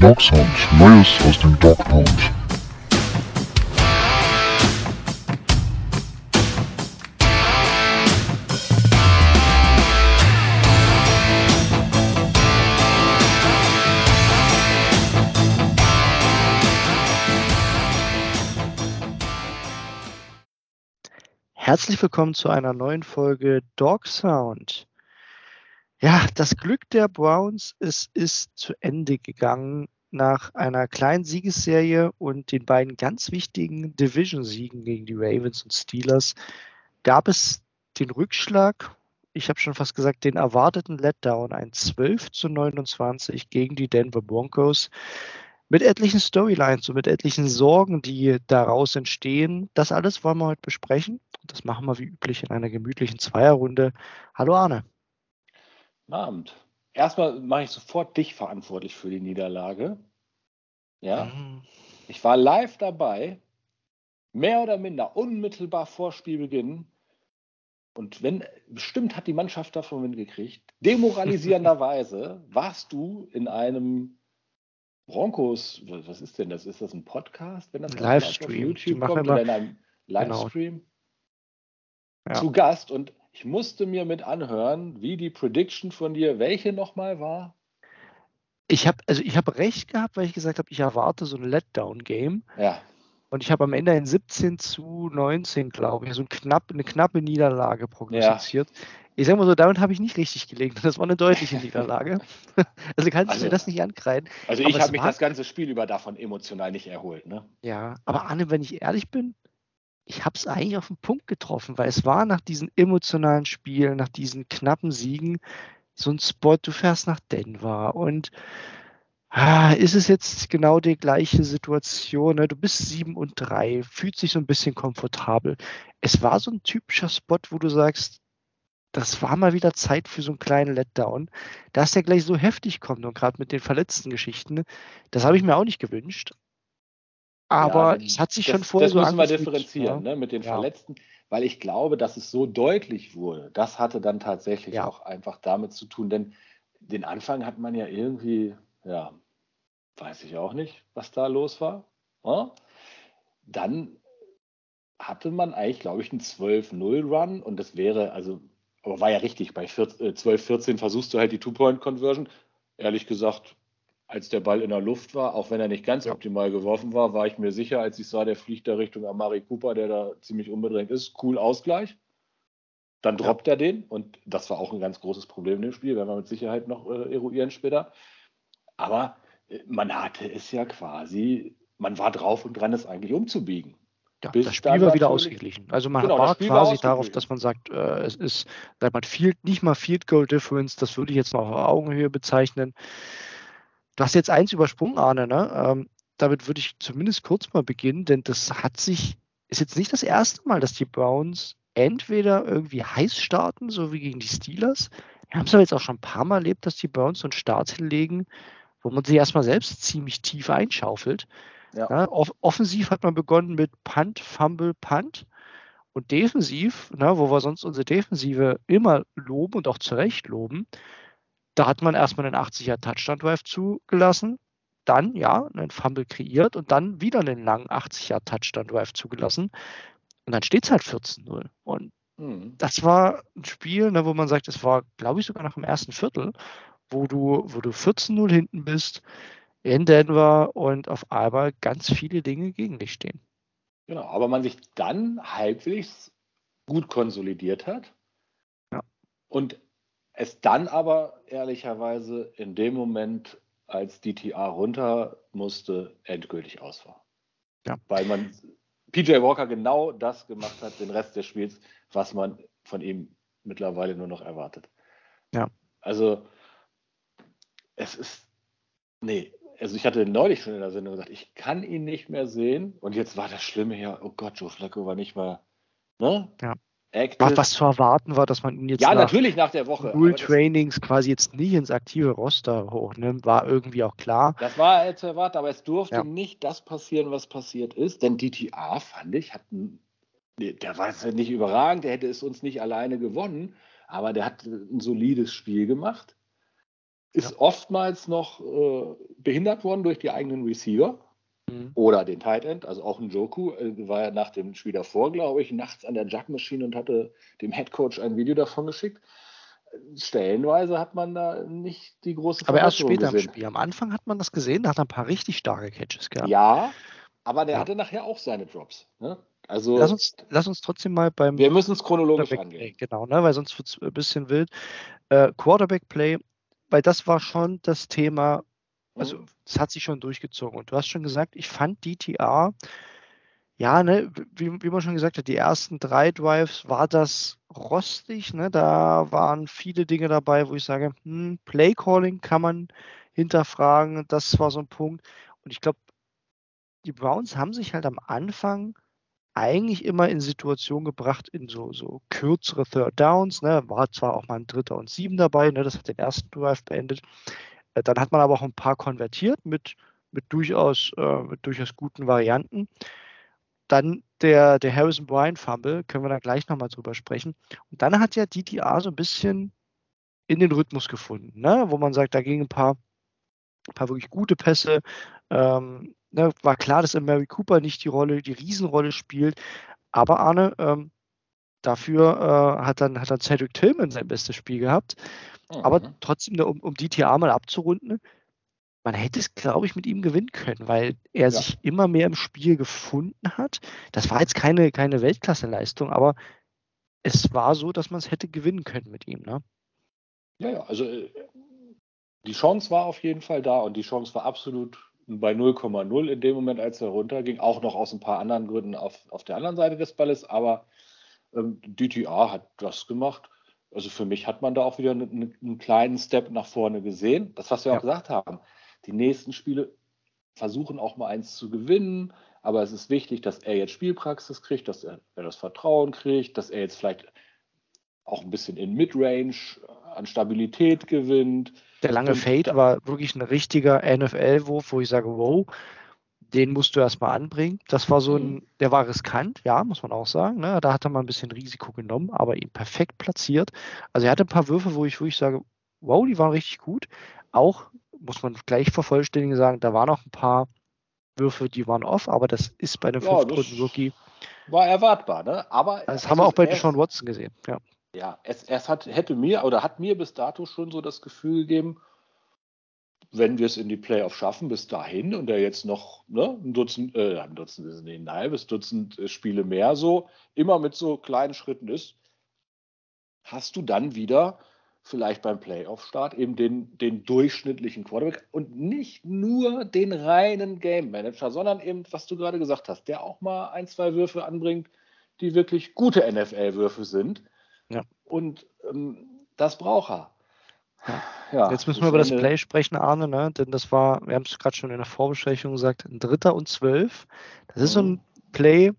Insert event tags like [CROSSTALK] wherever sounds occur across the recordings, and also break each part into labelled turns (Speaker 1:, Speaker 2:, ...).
Speaker 1: Dog Neues aus dem Dog.
Speaker 2: Herzlich willkommen zu einer neuen Folge Dog Sound. Ja, das Glück der Browns es ist zu Ende gegangen nach einer kleinen Siegesserie und den beiden ganz wichtigen Division-Siegen gegen die Ravens und Steelers gab es den Rückschlag, ich habe schon fast gesagt, den erwarteten Letdown, ein 12 zu 29 gegen die Denver Broncos mit etlichen Storylines und mit etlichen Sorgen, die daraus entstehen. Das alles wollen wir heute besprechen. Das machen wir wie üblich in einer gemütlichen Zweierrunde. Hallo Arne.
Speaker 3: Abend. Erstmal mache ich sofort dich verantwortlich für die Niederlage. Ja. Mhm. Ich war live dabei, mehr oder minder unmittelbar vor Spielbeginn. Und wenn, bestimmt hat die Mannschaft davon Wind gekriegt, demoralisierenderweise [LAUGHS] warst du in einem Broncos, was ist denn das? Ist das ein Podcast?
Speaker 2: Wenn das Livestream. auf
Speaker 3: YouTube kommt, oder in einem genau. Livestream? Genau. Ja. Zu Gast und ich musste mir mit anhören, wie die Prediction von dir, welche nochmal war?
Speaker 2: Ich habe also ich recht gehabt, weil ich gesagt habe, ich erwarte so ein Letdown-Game.
Speaker 3: Ja.
Speaker 2: Und ich habe am Ende ein 17 zu 19, glaube ich, so ein knapp, eine knappe Niederlage prognostiziert. Ja. Ich sage mal so, damit habe ich nicht richtig gelegen. Das war eine deutliche [LAUGHS] Niederlage. also kannst also, du mir das nicht ankreiden.
Speaker 3: Also ich habe mich das ganze Spiel über davon emotional nicht erholt. Ne?
Speaker 2: Ja, aber Anne, wenn ich ehrlich bin, ich habe es eigentlich auf den Punkt getroffen, weil es war nach diesen emotionalen Spielen, nach diesen knappen Siegen, so ein Spot, du fährst nach Denver und ah, ist es jetzt genau die gleiche Situation? Ne? Du bist sieben und drei, fühlt sich so ein bisschen komfortabel. Es war so ein typischer Spot, wo du sagst, das war mal wieder Zeit für so einen kleinen Letdown. Dass der gleich so heftig kommt und gerade mit den verletzten Geschichten, das habe ich mir auch nicht gewünscht. Aber ja, es hat sich
Speaker 3: das,
Speaker 2: schon vorher
Speaker 3: das so müssen wir differenzieren ja. ne, mit den ja. Verletzten, weil ich glaube, dass es so deutlich wurde. Das hatte dann tatsächlich auch einfach damit zu tun, denn den Anfang hat man ja irgendwie, ja, weiß ich auch nicht, was da los war. Dann hatte man eigentlich, glaube ich, einen 12-0-Run und das wäre, also, aber war ja richtig, bei 12-14 äh, versuchst du halt die Two-Point-Conversion. Ehrlich gesagt, als der Ball in der Luft war, auch wenn er nicht ganz ja. optimal geworfen war, war ich mir sicher, als ich sah, der fliegt da Richtung Amari Cooper, der da ziemlich unbedrängt ist. Cool Ausgleich. Dann droppt ja. er den und das war auch ein ganz großes Problem in dem Spiel, werden wir mit Sicherheit noch äh, eruieren später. Aber äh, man hatte es ja quasi, man war drauf und dran, es eigentlich umzubiegen.
Speaker 2: Ja, das Spiel war wieder ausgeglichen. Also man genau, war quasi war darauf, dass man sagt, äh, es ist, man, Field, nicht mal Field Goal Difference, das würde ich jetzt mal auf Augenhöhe bezeichnen. Du hast jetzt eins übersprungen, Arne, ne? Ähm, damit würde ich zumindest kurz mal beginnen, denn das hat sich, ist jetzt nicht das erste Mal, dass die Browns entweder irgendwie heiß starten, so wie gegen die Steelers. Wir haben es aber jetzt auch schon ein paar Mal erlebt, dass die Browns so einen Start hinlegen, wo man sich erstmal selbst ziemlich tief einschaufelt. Ja. Ja, off offensiv hat man begonnen mit Punt, Fumble, Punt. Und defensiv, na, wo wir sonst unsere Defensive immer loben und auch zu Recht loben, da hat man erstmal einen 80er Touchdown-Drive zugelassen, dann ja einen Fumble kreiert und dann wieder einen langen 80er Touchdown-Drive zugelassen. Und dann steht es halt 14-0. Und mhm. das war ein Spiel, ne, wo man sagt, es war, glaube ich, sogar nach dem ersten Viertel, wo du, wo du 14-0 hinten bist in Denver und auf einmal ganz viele Dinge gegen dich stehen.
Speaker 3: Genau, aber man sich dann halbwegs gut konsolidiert hat. Ja. Und es dann aber ehrlicherweise in dem Moment, als DTA runter musste, endgültig aus war. Ja. Weil man PJ Walker genau das gemacht hat, den Rest des Spiels, was man von ihm mittlerweile nur noch erwartet.
Speaker 2: Ja.
Speaker 3: Also, es ist, nee, also ich hatte neulich schon in der Sendung gesagt, ich kann ihn nicht mehr sehen. Und jetzt war das Schlimme ja, oh Gott, Joe Flacco war nicht mal, ne?
Speaker 2: Ja. Active. Was zu erwarten war, dass man ihn jetzt
Speaker 3: ja, nach natürlich nach der Woche
Speaker 2: Null Trainings quasi jetzt nicht ins aktive Roster hochnimmt, war irgendwie auch klar.
Speaker 3: Das war zu erwarten, aber es durfte ja. nicht das passieren, was passiert ist, denn DTA fand ich hat der war jetzt nicht überragend, der hätte es uns nicht alleine gewonnen, aber der hat ein solides Spiel gemacht. ist ja. oftmals noch äh, behindert worden durch die eigenen Receiver mhm. oder den Tight End, also auch ein Joku, äh, war ja nach dem Spiel davor, glaube ich, nachts an der Jug-Maschine und hatte dem Head Coach ein Video davon geschickt. Stellenweise hat man da nicht die große
Speaker 2: Aber erst später gesehen. im Spiel. Am Anfang hat man das gesehen, da hat er ein paar richtig starke Catches gehabt.
Speaker 3: Ja, aber der ja. hatte nachher auch seine Drops. Ne? Also,
Speaker 2: lass, uns, lass uns trotzdem mal beim.
Speaker 3: Wir müssen es chronologisch angehen.
Speaker 2: Genau, ne? weil sonst wird es ein bisschen wild. Äh, Quarterback-Play, weil das war schon das Thema, also mhm. es hat sich schon durchgezogen. Und du hast schon gesagt, ich fand DTR, ja, ne, wie, wie man schon gesagt hat, die ersten drei Drives war das rostig. Ne? Da waren viele Dinge dabei, wo ich sage, hm, Play Calling kann man hinterfragen. Das war so ein Punkt. Und ich glaube, die Browns haben sich halt am Anfang eigentlich immer in Situationen gebracht, in so, so kürzere Third Downs. Ne? War zwar auch mal ein Dritter und Sieben dabei, ne? das hat den ersten Drive beendet. Äh, dann hat man aber auch ein paar konvertiert mit, mit, durchaus, äh, mit durchaus guten Varianten. Dann der, der Harrison Bryan Fumble, können wir da gleich nochmal drüber sprechen. Und dann hat ja DTA so ein bisschen in den Rhythmus gefunden, ne? wo man sagt, da gingen ein paar, ein paar wirklich gute Pässe. Ähm, ne? War klar, dass Mary Cooper nicht die Rolle, die Riesenrolle spielt. Aber Arne, ähm, dafür äh, hat dann, hat dann Cedric Tillman sein bestes Spiel gehabt. Mhm. Aber trotzdem, ne, um, um DTA mal abzurunden, man hätte es, glaube ich, mit ihm gewinnen können, weil er ja. sich immer mehr im Spiel gefunden hat. Das war jetzt keine, keine Weltklasse-Leistung, aber es war so, dass man es hätte gewinnen können mit ihm. Ne?
Speaker 3: Ja, ja, also äh, die Chance war auf jeden Fall da und die Chance war absolut bei 0,0 in dem Moment, als er runterging, auch noch aus ein paar anderen Gründen auf, auf der anderen Seite des Balles, aber ähm, DTA hat das gemacht. Also für mich hat man da auch wieder einen, einen kleinen Step nach vorne gesehen. Das, was wir ja. auch gesagt haben die nächsten Spiele versuchen auch mal eins zu gewinnen, aber es ist wichtig, dass er jetzt Spielpraxis kriegt, dass er, er das Vertrauen kriegt, dass er jetzt vielleicht auch ein bisschen in Midrange an Stabilität gewinnt.
Speaker 2: Der lange Fade war wirklich ein richtiger NFL-Wurf, wo ich sage, wow, den musst du erstmal anbringen. Das war so ein, mhm. der war riskant, ja, muss man auch sagen. Ne? Da hat er mal ein bisschen Risiko genommen, aber ihn perfekt platziert. Also er hatte ein paar Würfe, wo ich, wo ich sage, wow, die waren richtig gut. Auch muss man gleich vervollständigen sagen, da waren noch ein paar Würfe, die waren off, aber das ist bei einem ja, Fünftrunden-Rookie.
Speaker 3: War erwartbar, ne? Aber
Speaker 2: das haben wir auch bei Deshaun Watson gesehen, ja.
Speaker 3: Ja, es, es hat, hätte mir oder hat mir bis dato schon so das Gefühl gegeben, wenn wir es in die Playoffs schaffen, bis dahin und er jetzt noch ne, ein Dutzend, äh, ein Dutzend ist ein halbes Dutzend äh, Spiele mehr so, immer mit so kleinen Schritten ist, hast du dann wieder vielleicht beim Playoff-Start eben den, den durchschnittlichen Quarterback und nicht nur den reinen Game Manager, sondern eben, was du gerade gesagt hast, der auch mal ein, zwei Würfe anbringt, die wirklich gute NFL-Würfe sind. Ja. Und ähm, das braucht er.
Speaker 2: Ja. Ja, Jetzt müssen wir über das Play sprechen, Arne, ne? denn das war, wir haben es gerade schon in der Vorbesprechung gesagt, ein Dritter und Zwölf. Das ist so ein mhm. Play,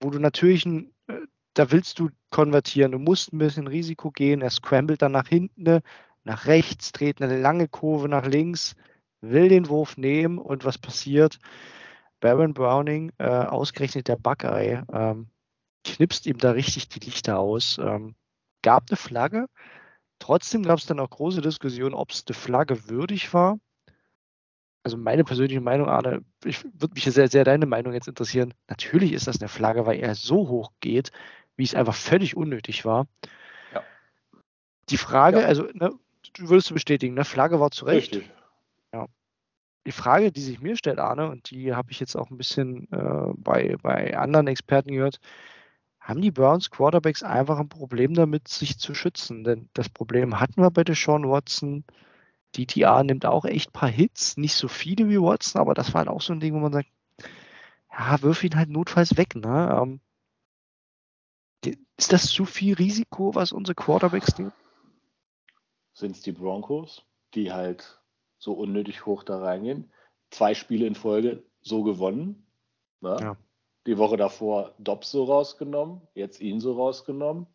Speaker 2: wo du natürlich ein da willst du konvertieren. Du musst ein bisschen Risiko gehen. Er scrambled dann nach hinten, nach rechts, dreht eine lange Kurve nach links, will den Wurf nehmen und was passiert? Baron Browning, äh, ausgerechnet der Buckeye, ähm, knipst ihm da richtig die Lichter aus. Ähm, gab eine Flagge. Trotzdem gab es dann auch große Diskussionen, ob es eine Flagge würdig war. Also meine persönliche Meinung, Arne, ich würde mich sehr, sehr deine Meinung jetzt interessieren. Natürlich ist das eine Flagge, weil er so hoch geht wie es einfach völlig unnötig war. Ja. Die Frage, ja. also, ne, du würdest bestätigen, ne, Flagge war zu Recht. Richtig. Ja. Die Frage, die sich mir stellt, Arne, und die habe ich jetzt auch ein bisschen äh, bei, bei anderen Experten gehört, haben die Browns Quarterbacks einfach ein Problem damit, sich zu schützen? Denn das Problem hatten wir bei Deshaun Watson. DTA nimmt auch echt ein paar Hits, nicht so viele wie Watson, aber das war halt auch so ein Ding, wo man sagt, ja, wirf ihn halt notfalls weg. Ne? Ähm, ist das zu viel Risiko, was unsere Quarterbacks nehmen?
Speaker 3: Sind es die Broncos, die halt so unnötig hoch da reingehen? Zwei Spiele in Folge so gewonnen. Ne? Ja. Die Woche davor Dobbs so rausgenommen, jetzt ihn so rausgenommen.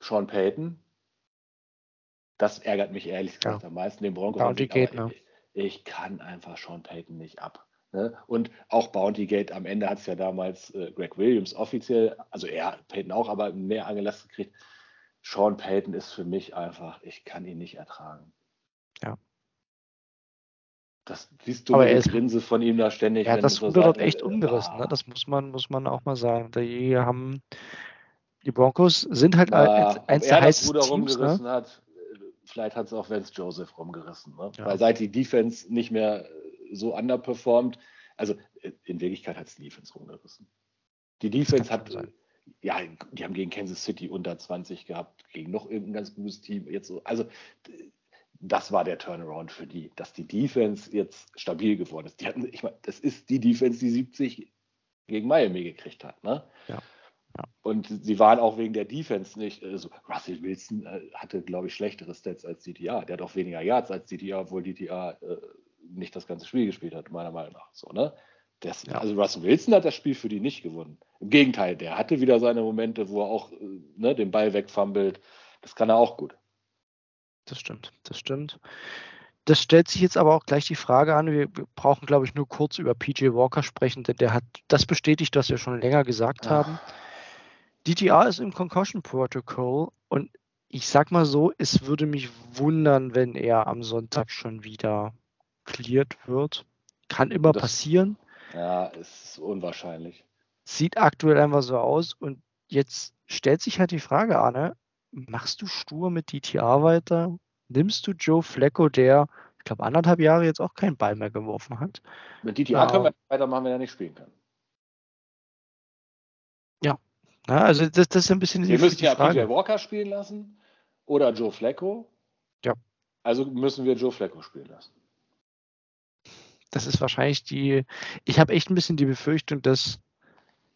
Speaker 3: Sean Payton. Das ärgert mich ehrlich gesagt ja. am meisten, den Broncos.
Speaker 2: Bounty geht, ne?
Speaker 3: ich, ich kann einfach Sean Payton nicht ab. Ne? Und auch Bounty Gate am Ende hat es ja damals äh, Greg Williams offiziell, also er, Payton auch, aber mehr angelastet gekriegt. Sean Payton ist für mich einfach, ich kann ihn nicht ertragen. Das siehst du mit der Grinse von ihm da ständig.
Speaker 2: Ja, das wurde dort echt umgerissen. Ne? Das muss man, muss man auch mal sagen. Die haben die Broncos sind halt
Speaker 3: ja, eins der heißesten Teams. Rumgerissen ne? hat, vielleicht hat es auch Vance Joseph rumgerissen. Ne? Ja. Weil seit die Defense nicht mehr so underperformt, also in Wirklichkeit hat es die Defense rumgerissen. Die Defense hat, ja, die haben gegen Kansas City unter 20 gehabt, gegen noch irgendein ganz gutes Team. Jetzt so, also das war der Turnaround für die, dass die Defense jetzt stabil geworden ist. Die hatten, ich meine, das ist die Defense, die 70 gegen Miami gekriegt hat. Ne?
Speaker 2: Ja.
Speaker 3: Ja. Und sie waren auch wegen der Defense nicht, also Russell Wilson äh, hatte, glaube ich, schlechtere Stats als DTA. Der hat auch weniger Yards als DTA, obwohl DTA äh, nicht das ganze Spiel gespielt hat, meiner Meinung nach. So, ne? Das, ja. Also Russell Wilson hat das Spiel für die nicht gewonnen. Im Gegenteil, der hatte wieder seine Momente, wo er auch äh, ne, den Ball wegfummelt. Das kann er auch gut.
Speaker 2: Das stimmt, das stimmt. Das stellt sich jetzt aber auch gleich die Frage an. Wir brauchen, glaube ich, nur kurz über PJ Walker sprechen, denn der hat das bestätigt, was wir schon länger gesagt Ach. haben. DTR ist im Concussion Protocol und ich sag mal so, es würde mich wundern, wenn er am Sonntag schon wieder cleared wird. Kann immer das, passieren.
Speaker 3: Ja, ist unwahrscheinlich.
Speaker 2: Sieht aktuell einfach so aus und jetzt stellt sich halt die Frage, Arne, machst du stur mit DTR weiter? Nimmst du Joe Flecko, der, ich glaube, anderthalb Jahre jetzt auch keinen Ball mehr geworfen hat?
Speaker 3: Mit DTR ja. können wir weitermachen, wenn er nicht spielen kann.
Speaker 2: Ja, ja, also das, das, ist ein bisschen
Speaker 3: Wir müssen ja PJ Walker spielen lassen oder Joe Flacco.
Speaker 2: Ja.
Speaker 3: Also müssen wir Joe Flacco spielen lassen.
Speaker 2: Das ist wahrscheinlich die. Ich habe echt ein bisschen die Befürchtung, dass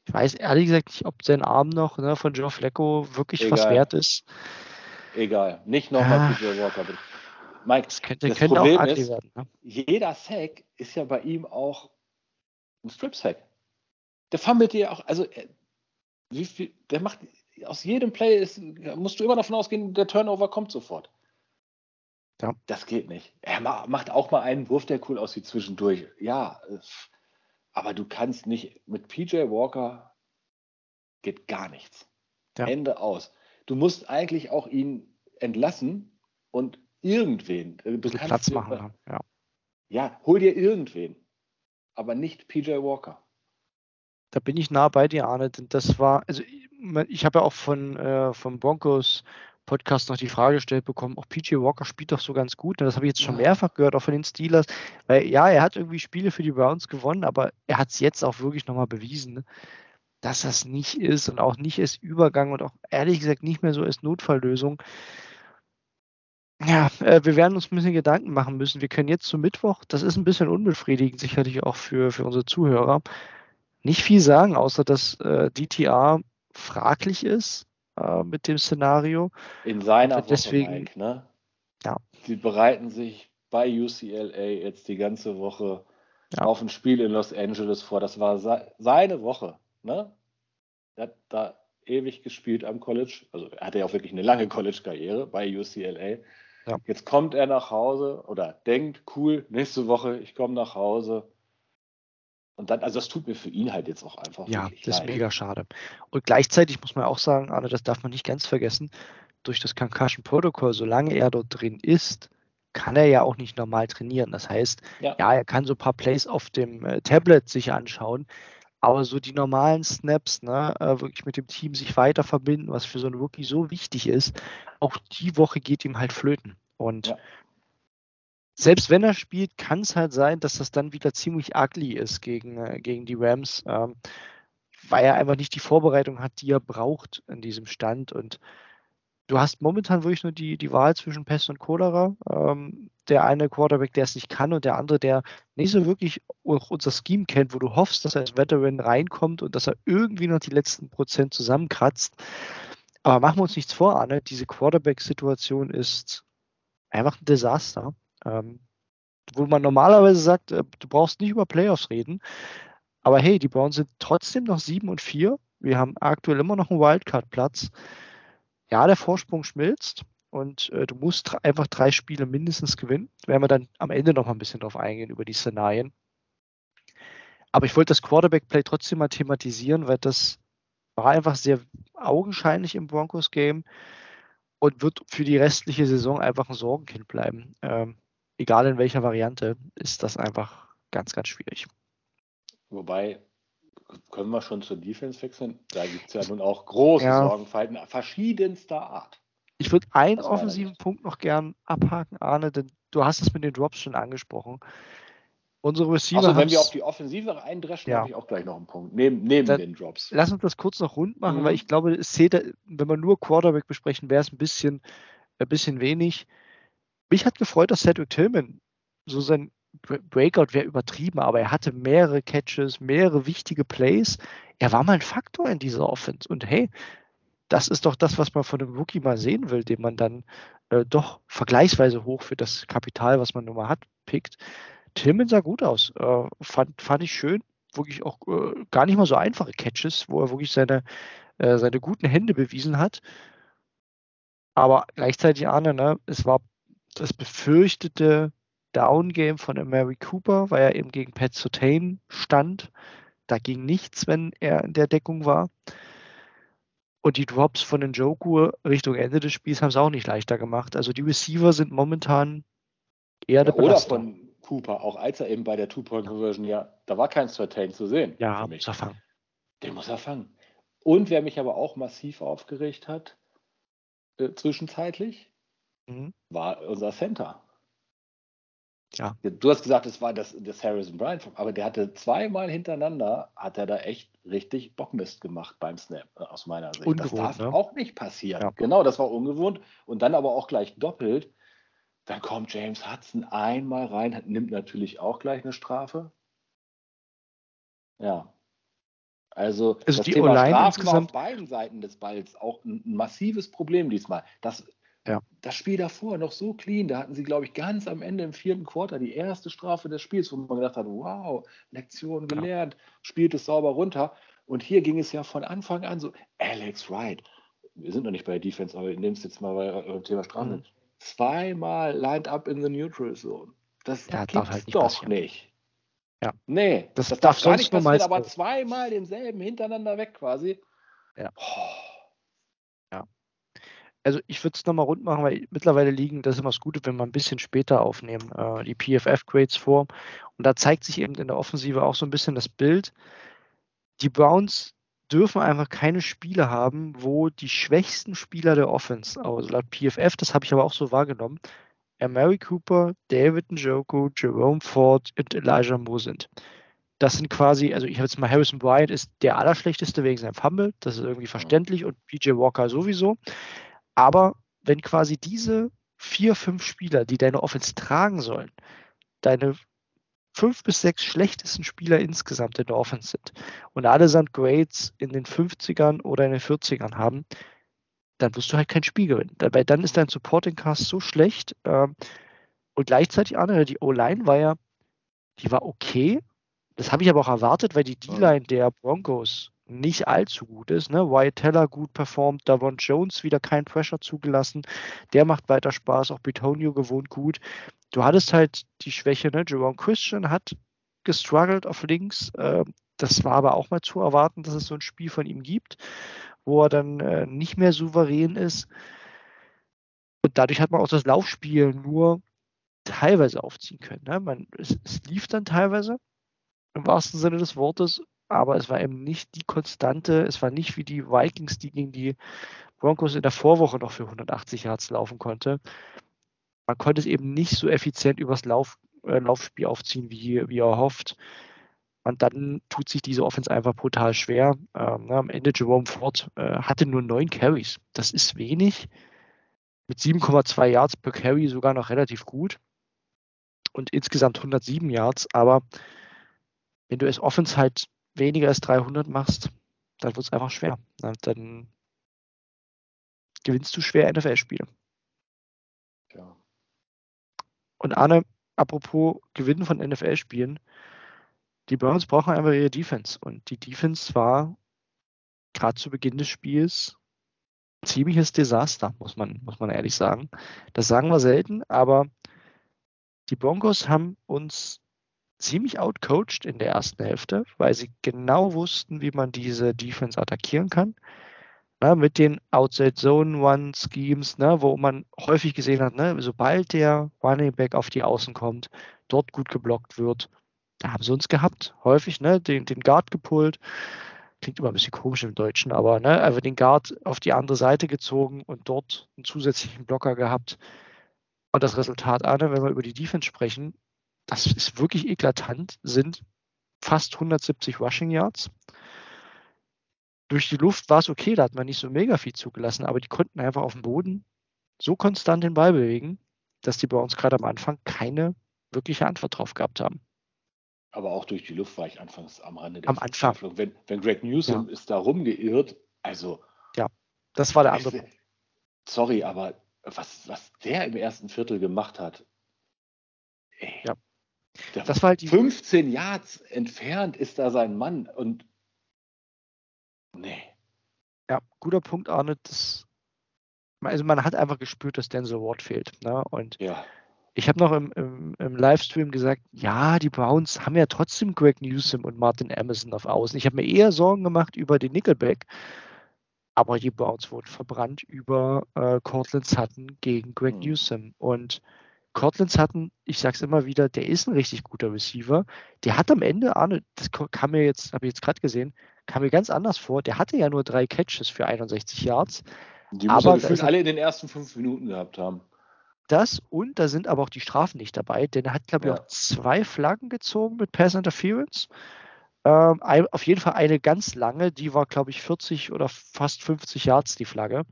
Speaker 2: ich weiß ehrlich gesagt nicht, ob sein Arm noch ne, von Joe Flacco wirklich Egal. was wert ist.
Speaker 3: Egal, nicht nochmal ah. PJ Walker.
Speaker 2: Mike, das könnte, das könnte Problem auch ist, werden. Ne?
Speaker 3: Jeder Sack ist ja bei ihm auch ein Strip-Sack. Der fummelt dir auch, also wie viel, der macht aus jedem Play ist, musst du immer davon ausgehen, der Turnover kommt sofort. Ja. Das geht nicht. Er macht auch mal einen Wurf, der cool aussieht zwischendurch. Ja, aber du kannst nicht mit PJ Walker geht gar nichts. Ja. Ende aus. Du musst eigentlich auch ihn entlassen und irgendwen.
Speaker 2: Du kannst Platz machen. Ja.
Speaker 3: ja, hol dir irgendwen, aber nicht PJ Walker.
Speaker 2: Da bin ich nah bei dir, Arne, denn das war, also ich habe ja auch von äh, vom Broncos Podcast noch die Frage gestellt bekommen, auch PJ Walker spielt doch so ganz gut. Und das habe ich jetzt schon mehrfach gehört, auch von den Steelers. Weil ja, er hat irgendwie Spiele für die Browns gewonnen, aber er hat es jetzt auch wirklich nochmal bewiesen, ne, dass das nicht ist und auch nicht als Übergang und auch ehrlich gesagt nicht mehr so als Notfalllösung. Ja, äh, wir werden uns ein bisschen Gedanken machen müssen. Wir können jetzt zum Mittwoch, das ist ein bisschen unbefriedigend, sicherlich auch für, für unsere Zuhörer, nicht viel sagen, außer dass äh, DTA fraglich ist äh, mit dem Szenario.
Speaker 3: In seiner Woche,
Speaker 2: deswegen, Mike,
Speaker 3: ne? Ja. Sie bereiten sich bei UCLA jetzt die ganze Woche ja. auf ein Spiel in Los Angeles vor. Das war seine Woche. Ne? Er hat da ewig gespielt am College. Also er hatte ja auch wirklich eine lange College-Karriere bei UCLA. Ja. Jetzt kommt er nach Hause oder denkt, cool, nächste Woche, ich komme nach Hause und dann, also das tut mir für ihn halt jetzt auch einfach.
Speaker 2: Ja, das ist mega schade. Und gleichzeitig muss man auch sagen, Arne, das darf man nicht ganz vergessen, durch das Concussion Protocol, solange er dort drin ist, kann er ja auch nicht normal trainieren. Das heißt, ja, ja er kann so ein paar Plays auf dem äh, Tablet sich anschauen, aber so die normalen Snaps, ne, äh, wirklich mit dem Team sich weiter verbinden, was für so einen Rookie so wichtig ist, auch die Woche geht ihm halt flöten. Und ja selbst wenn er spielt, kann es halt sein, dass das dann wieder ziemlich ugly ist gegen, äh, gegen die Rams, ähm, weil er einfach nicht die Vorbereitung hat, die er braucht in diesem Stand. Und du hast momentan wirklich nur die, die Wahl zwischen Pest und Cholera. Ähm, der eine Quarterback, der es nicht kann, und der andere, der nicht so wirklich auch unser Scheme kennt, wo du hoffst, dass er als Veteran reinkommt und dass er irgendwie noch die letzten Prozent zusammenkratzt. Aber machen wir uns nichts vor, Arne. Diese Quarterback-Situation ist einfach ein Desaster. Ähm, wo man normalerweise sagt, äh, du brauchst nicht über Playoffs reden. Aber hey, die Browns sind trotzdem noch 7 und 4. Wir haben aktuell immer noch einen Wildcard-Platz. Ja, der Vorsprung schmilzt und äh, du musst einfach drei Spiele mindestens gewinnen. Werden wir dann am Ende noch mal ein bisschen drauf eingehen, über die Szenarien. Aber ich wollte das Quarterback-Play trotzdem mal thematisieren, weil das war einfach sehr augenscheinlich im Broncos-Game und wird für die restliche Saison einfach ein Sorgenkind bleiben. Ähm, egal in welcher Variante, ist das einfach ganz, ganz schwierig.
Speaker 3: Wobei, können wir schon zur Defense wechseln? Da gibt es ja nun auch große ja. Sorgenfalten verschiedenster Art.
Speaker 2: Ich würde einen offensiven Punkt noch gern abhaken, Arne, denn du hast es mit den Drops schon angesprochen. Unsere Receiver.
Speaker 3: Also, wenn wir auf die Offensive eindreschen, ja. habe ich auch gleich noch einen Punkt, neben, neben Dann, den Drops.
Speaker 2: Lass uns das kurz noch rund machen, mhm. weil ich glaube, es zählt, wenn wir nur Quarterback besprechen, wäre es ein bisschen, ein bisschen wenig. Mich hat gefreut, dass Cedric Tillman so sein Breakout wäre übertrieben, aber er hatte mehrere Catches, mehrere wichtige Plays. Er war mal ein Faktor in dieser Offense. Und hey, das ist doch das, was man von einem Rookie mal sehen will, den man dann äh, doch vergleichsweise hoch für das Kapital, was man nun mal hat, pickt. Tillman sah gut aus. Äh, fand, fand ich schön. Wirklich auch äh, gar nicht mal so einfache Catches, wo er wirklich seine, äh, seine guten Hände bewiesen hat. Aber gleichzeitig, Arne, ne, es war das befürchtete Down-Game von Mary Cooper, weil er eben gegen Pat Sotain stand. Da ging nichts, wenn er in der Deckung war. Und die Drops von den Joku Richtung Ende des Spiels haben es auch nicht leichter gemacht. Also die Receiver sind momentan eher
Speaker 3: der ja, Oder von Cooper, auch als er eben bei der Two-Point-Conversion, ja, da war kein Certain zu sehen.
Speaker 2: Ja, muss er fangen.
Speaker 3: Den muss er fangen. Und wer mich aber auch massiv aufgeregt hat, äh, zwischenzeitlich, mhm. war unser Center. Ja. Du hast gesagt, es war das, das Harrison Bryant, aber der hatte zweimal hintereinander, hat er da echt richtig Bockmist gemacht beim Snap, äh, aus meiner Sicht. Ungewohnt, das darf ne? auch nicht passieren. Ja. Genau, das war ungewohnt. Und dann aber auch gleich doppelt. Dann kommt James Hudson einmal rein, nimmt natürlich auch gleich eine Strafe. Ja. Also,
Speaker 2: also das Thema Strafen
Speaker 3: auf beiden Seiten des Balls auch ein, ein massives Problem diesmal. Das, ja. das Spiel davor noch so clean, da hatten sie, glaube ich, ganz am Ende im vierten Quarter die erste Strafe des Spiels, wo man gedacht hat, wow, Lektion gelernt, ja. spielt es sauber runter. Und hier ging es ja von Anfang an so, Alex Wright, wir sind noch nicht bei der Defense, aber ich nehme es jetzt mal bei äh, Thema Strafen. Mhm zweimal lined up in the neutral zone. Das ja, gibt's halt nicht doch passieren. nicht.
Speaker 2: Ja.
Speaker 3: Nee, das, das darf, darf sonst nicht passieren, aber zweimal denselben hintereinander weg quasi.
Speaker 2: Ja. Oh. Also ich würde es nochmal rund machen, weil mittlerweile liegen, das ist immer das Gute, wenn wir ein bisschen später aufnehmen, äh, die PFF-Grades vor. Und da zeigt sich eben in der Offensive auch so ein bisschen das Bild. Die Browns dürfen einfach keine Spiele haben, wo die schwächsten Spieler der Offense, also laut PFF, das habe ich aber auch so wahrgenommen, Mary Cooper, David Njoku, Jerome Ford und Elijah Moore sind. Das sind quasi, also ich habe jetzt mal Harrison Bryant ist der allerschlechteste wegen seinem Fumble, das ist irgendwie verständlich und PJ Walker sowieso. Aber wenn quasi diese vier, fünf Spieler, die deine Offense tragen sollen, deine fünf bis sechs schlechtesten Spieler insgesamt in der Offense sind und allesamt Grades in den 50ern oder in den 40ern haben, dann wirst du halt kein Spiel gewinnen. Dabei dann ist dein Supporting Cast so schlecht ähm, und gleichzeitig andere, die O-Line war ja, die war okay. Das habe ich aber auch erwartet, weil die D-Line der Broncos nicht allzu gut ist. Ne? Wyatt Teller gut performt, Davon Jones wieder kein Pressure zugelassen. Der macht weiter Spaß, auch Bitonio gewohnt gut du hattest halt die Schwäche, ne? Jerome Christian hat gestruggelt auf links. Äh, das war aber auch mal zu erwarten, dass es so ein Spiel von ihm gibt, wo er dann äh, nicht mehr souverän ist. Und dadurch hat man auch das Laufspiel nur teilweise aufziehen können. Ne? Man, es, es lief dann teilweise, im wahrsten Sinne des Wortes, aber es war eben nicht die Konstante, es war nicht wie die Vikings, die gegen die Broncos in der Vorwoche noch für 180 Yards laufen konnte man konnte es eben nicht so effizient übers Lauf, äh, Laufspiel aufziehen, wie, wie er hofft. Und dann tut sich diese Offense einfach brutal schwer. Ähm, na, am Ende Jerome Ford äh, hatte nur neun Carries. Das ist wenig. Mit 7,2 Yards per Carry sogar noch relativ gut. Und insgesamt 107 Yards. Aber wenn du es Offense halt weniger als 300 machst, dann wird es einfach schwer. Dann gewinnst du schwer NFL-Spiele. Ja. Und Arne, apropos Gewinnen von NFL-Spielen, die Browns brauchen einfach ihre Defense. Und die Defense war gerade zu Beginn des Spiels ein ziemliches Desaster, muss man, muss man ehrlich sagen. Das sagen wir selten, aber die Broncos haben uns ziemlich outcoached in der ersten Hälfte, weil sie genau wussten, wie man diese Defense attackieren kann. Ne, mit den Outside Zone One Schemes, ne, wo man häufig gesehen hat, ne, sobald der Running Back auf die Außen kommt, dort gut geblockt wird. Da haben sie uns gehabt, häufig, ne, den, den Guard gepullt. Klingt immer ein bisschen komisch im Deutschen, aber ne, einfach den Guard auf die andere Seite gezogen und dort einen zusätzlichen Blocker gehabt. Und das Resultat, wenn wir über die Defense sprechen, das ist wirklich eklatant, sind fast 170 Rushing Yards. Durch die Luft war es okay, da hat man nicht so mega viel zugelassen, aber die konnten einfach auf dem Boden so konstant den Ball bewegen, dass die bei uns gerade am Anfang keine wirkliche Antwort drauf gehabt haben.
Speaker 3: Aber auch durch die Luft war ich anfangs am Rande
Speaker 2: der am Anfang.
Speaker 3: Wenn, wenn Greg Newsom ja. ist da rumgeirrt, also.
Speaker 2: Ja, das war der andere Punkt.
Speaker 3: Sorry, aber was, was der im ersten Viertel gemacht hat,
Speaker 2: ey, ja.
Speaker 3: Das war halt die 15 Yards entfernt ist da sein Mann und nee.
Speaker 2: Ja, guter Punkt, Arne. Das, also man hat einfach gespürt, dass Denzel Ward fehlt. Ne? Und
Speaker 3: ja.
Speaker 2: ich habe noch im, im, im, Livestream gesagt, ja, die Browns haben ja trotzdem Greg Newsom und Martin Emerson auf Außen. Ich habe mir eher Sorgen gemacht über den Nickelback, aber die Browns wurden verbrannt über äh, Cortland Sutton gegen Greg mhm. Newsom. Und Cortland Sutton, ich sage es immer wieder, der ist ein richtig guter Receiver. Der hat am Ende, Arne, das kam mir jetzt, habe ich jetzt gerade gesehen, kam mir ganz anders vor. Der hatte ja nur drei Catches für 61 Yards.
Speaker 3: Die muss aber er gefühlt alle in den ersten fünf Minuten gehabt haben.
Speaker 2: Das und da sind aber auch die Strafen nicht dabei, denn er hat, glaube ich, ja. auch zwei Flaggen gezogen mit Pass Interference. Ähm, auf jeden Fall eine ganz lange, die war, glaube ich, 40 oder fast 50 Yards, die Flagge.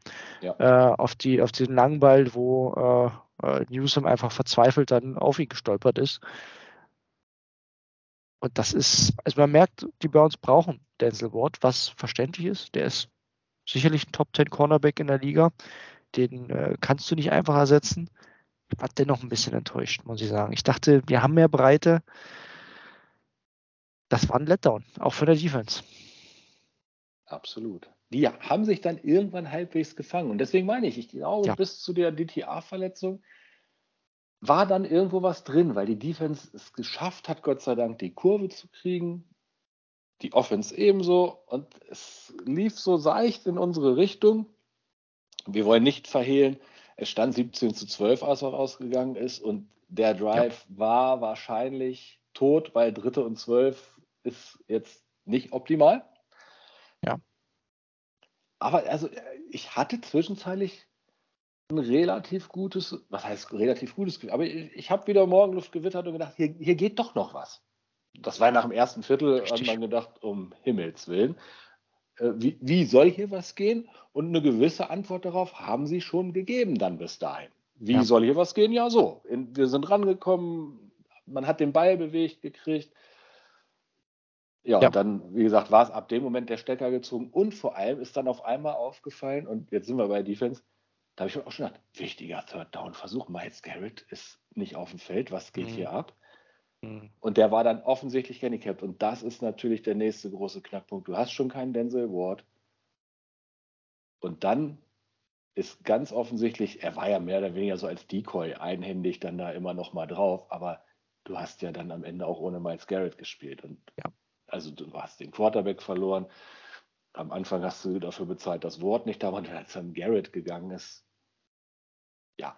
Speaker 2: Ja. Äh, auf, die, auf den langen Ball, wo äh, äh, Newsom einfach verzweifelt dann auf ihn gestolpert ist. Und das ist, also man merkt, die Browns brauchen Denzel Ward, was verständlich ist. Der ist sicherlich ein Top 10 Cornerback in der Liga. Den äh, kannst du nicht einfach ersetzen. Ich war dennoch ein bisschen enttäuscht, muss ich sagen. Ich dachte, wir haben mehr Breite das war ein Letdown, auch für der Defense.
Speaker 3: Absolut. Die haben sich dann irgendwann halbwegs gefangen. Und deswegen meine ich, ich glaube, ja. bis zu der DTA-Verletzung war dann irgendwo was drin, weil die Defense es geschafft hat, Gott sei Dank, die Kurve zu kriegen. Die Offense ebenso. Und es lief so seicht in unsere Richtung. Wir wollen nicht verhehlen, es stand 17 zu 12, als er ausgegangen ist. Und der Drive ja. war wahrscheinlich tot, weil dritte und zwölf ist jetzt nicht optimal.
Speaker 2: Ja.
Speaker 3: Aber also ich hatte zwischenzeitlich ein relativ gutes, was heißt relativ gutes Gefühl, aber ich, ich habe wieder Morgenluft gewittert und gedacht, hier, hier geht doch noch was. Das war nach dem ersten Viertel, Richtig. hat man gedacht, um Himmels Willen. Äh, wie, wie soll hier was gehen? Und eine gewisse Antwort darauf haben sie schon gegeben dann bis dahin. Wie ja. soll hier was gehen? Ja, so. wir sind rangekommen, man hat den Ball bewegt gekriegt. Ja, ja. und dann, wie gesagt, war es ab dem Moment der Stecker gezogen und vor allem ist dann auf einmal aufgefallen, und jetzt sind wir bei Defense, da habe ich auch schon gedacht, wichtiger Third Down Versuch, Miles Garrett ist nicht auf dem Feld, was geht mhm. hier ab? Mhm. Und der war dann offensichtlich gehandicapt und das ist natürlich der nächste große Knackpunkt. Du hast schon keinen Denzel Ward und dann ist ganz offensichtlich, er war ja mehr oder weniger so als Decoy einhändig dann da immer noch mal drauf, aber du hast ja dann am Ende auch ohne Miles Garrett gespielt und ja also du hast den Quarterback verloren. Am Anfang hast du dafür bezahlt, das Wort nicht da war, als dann Garrett gegangen ist. Ja.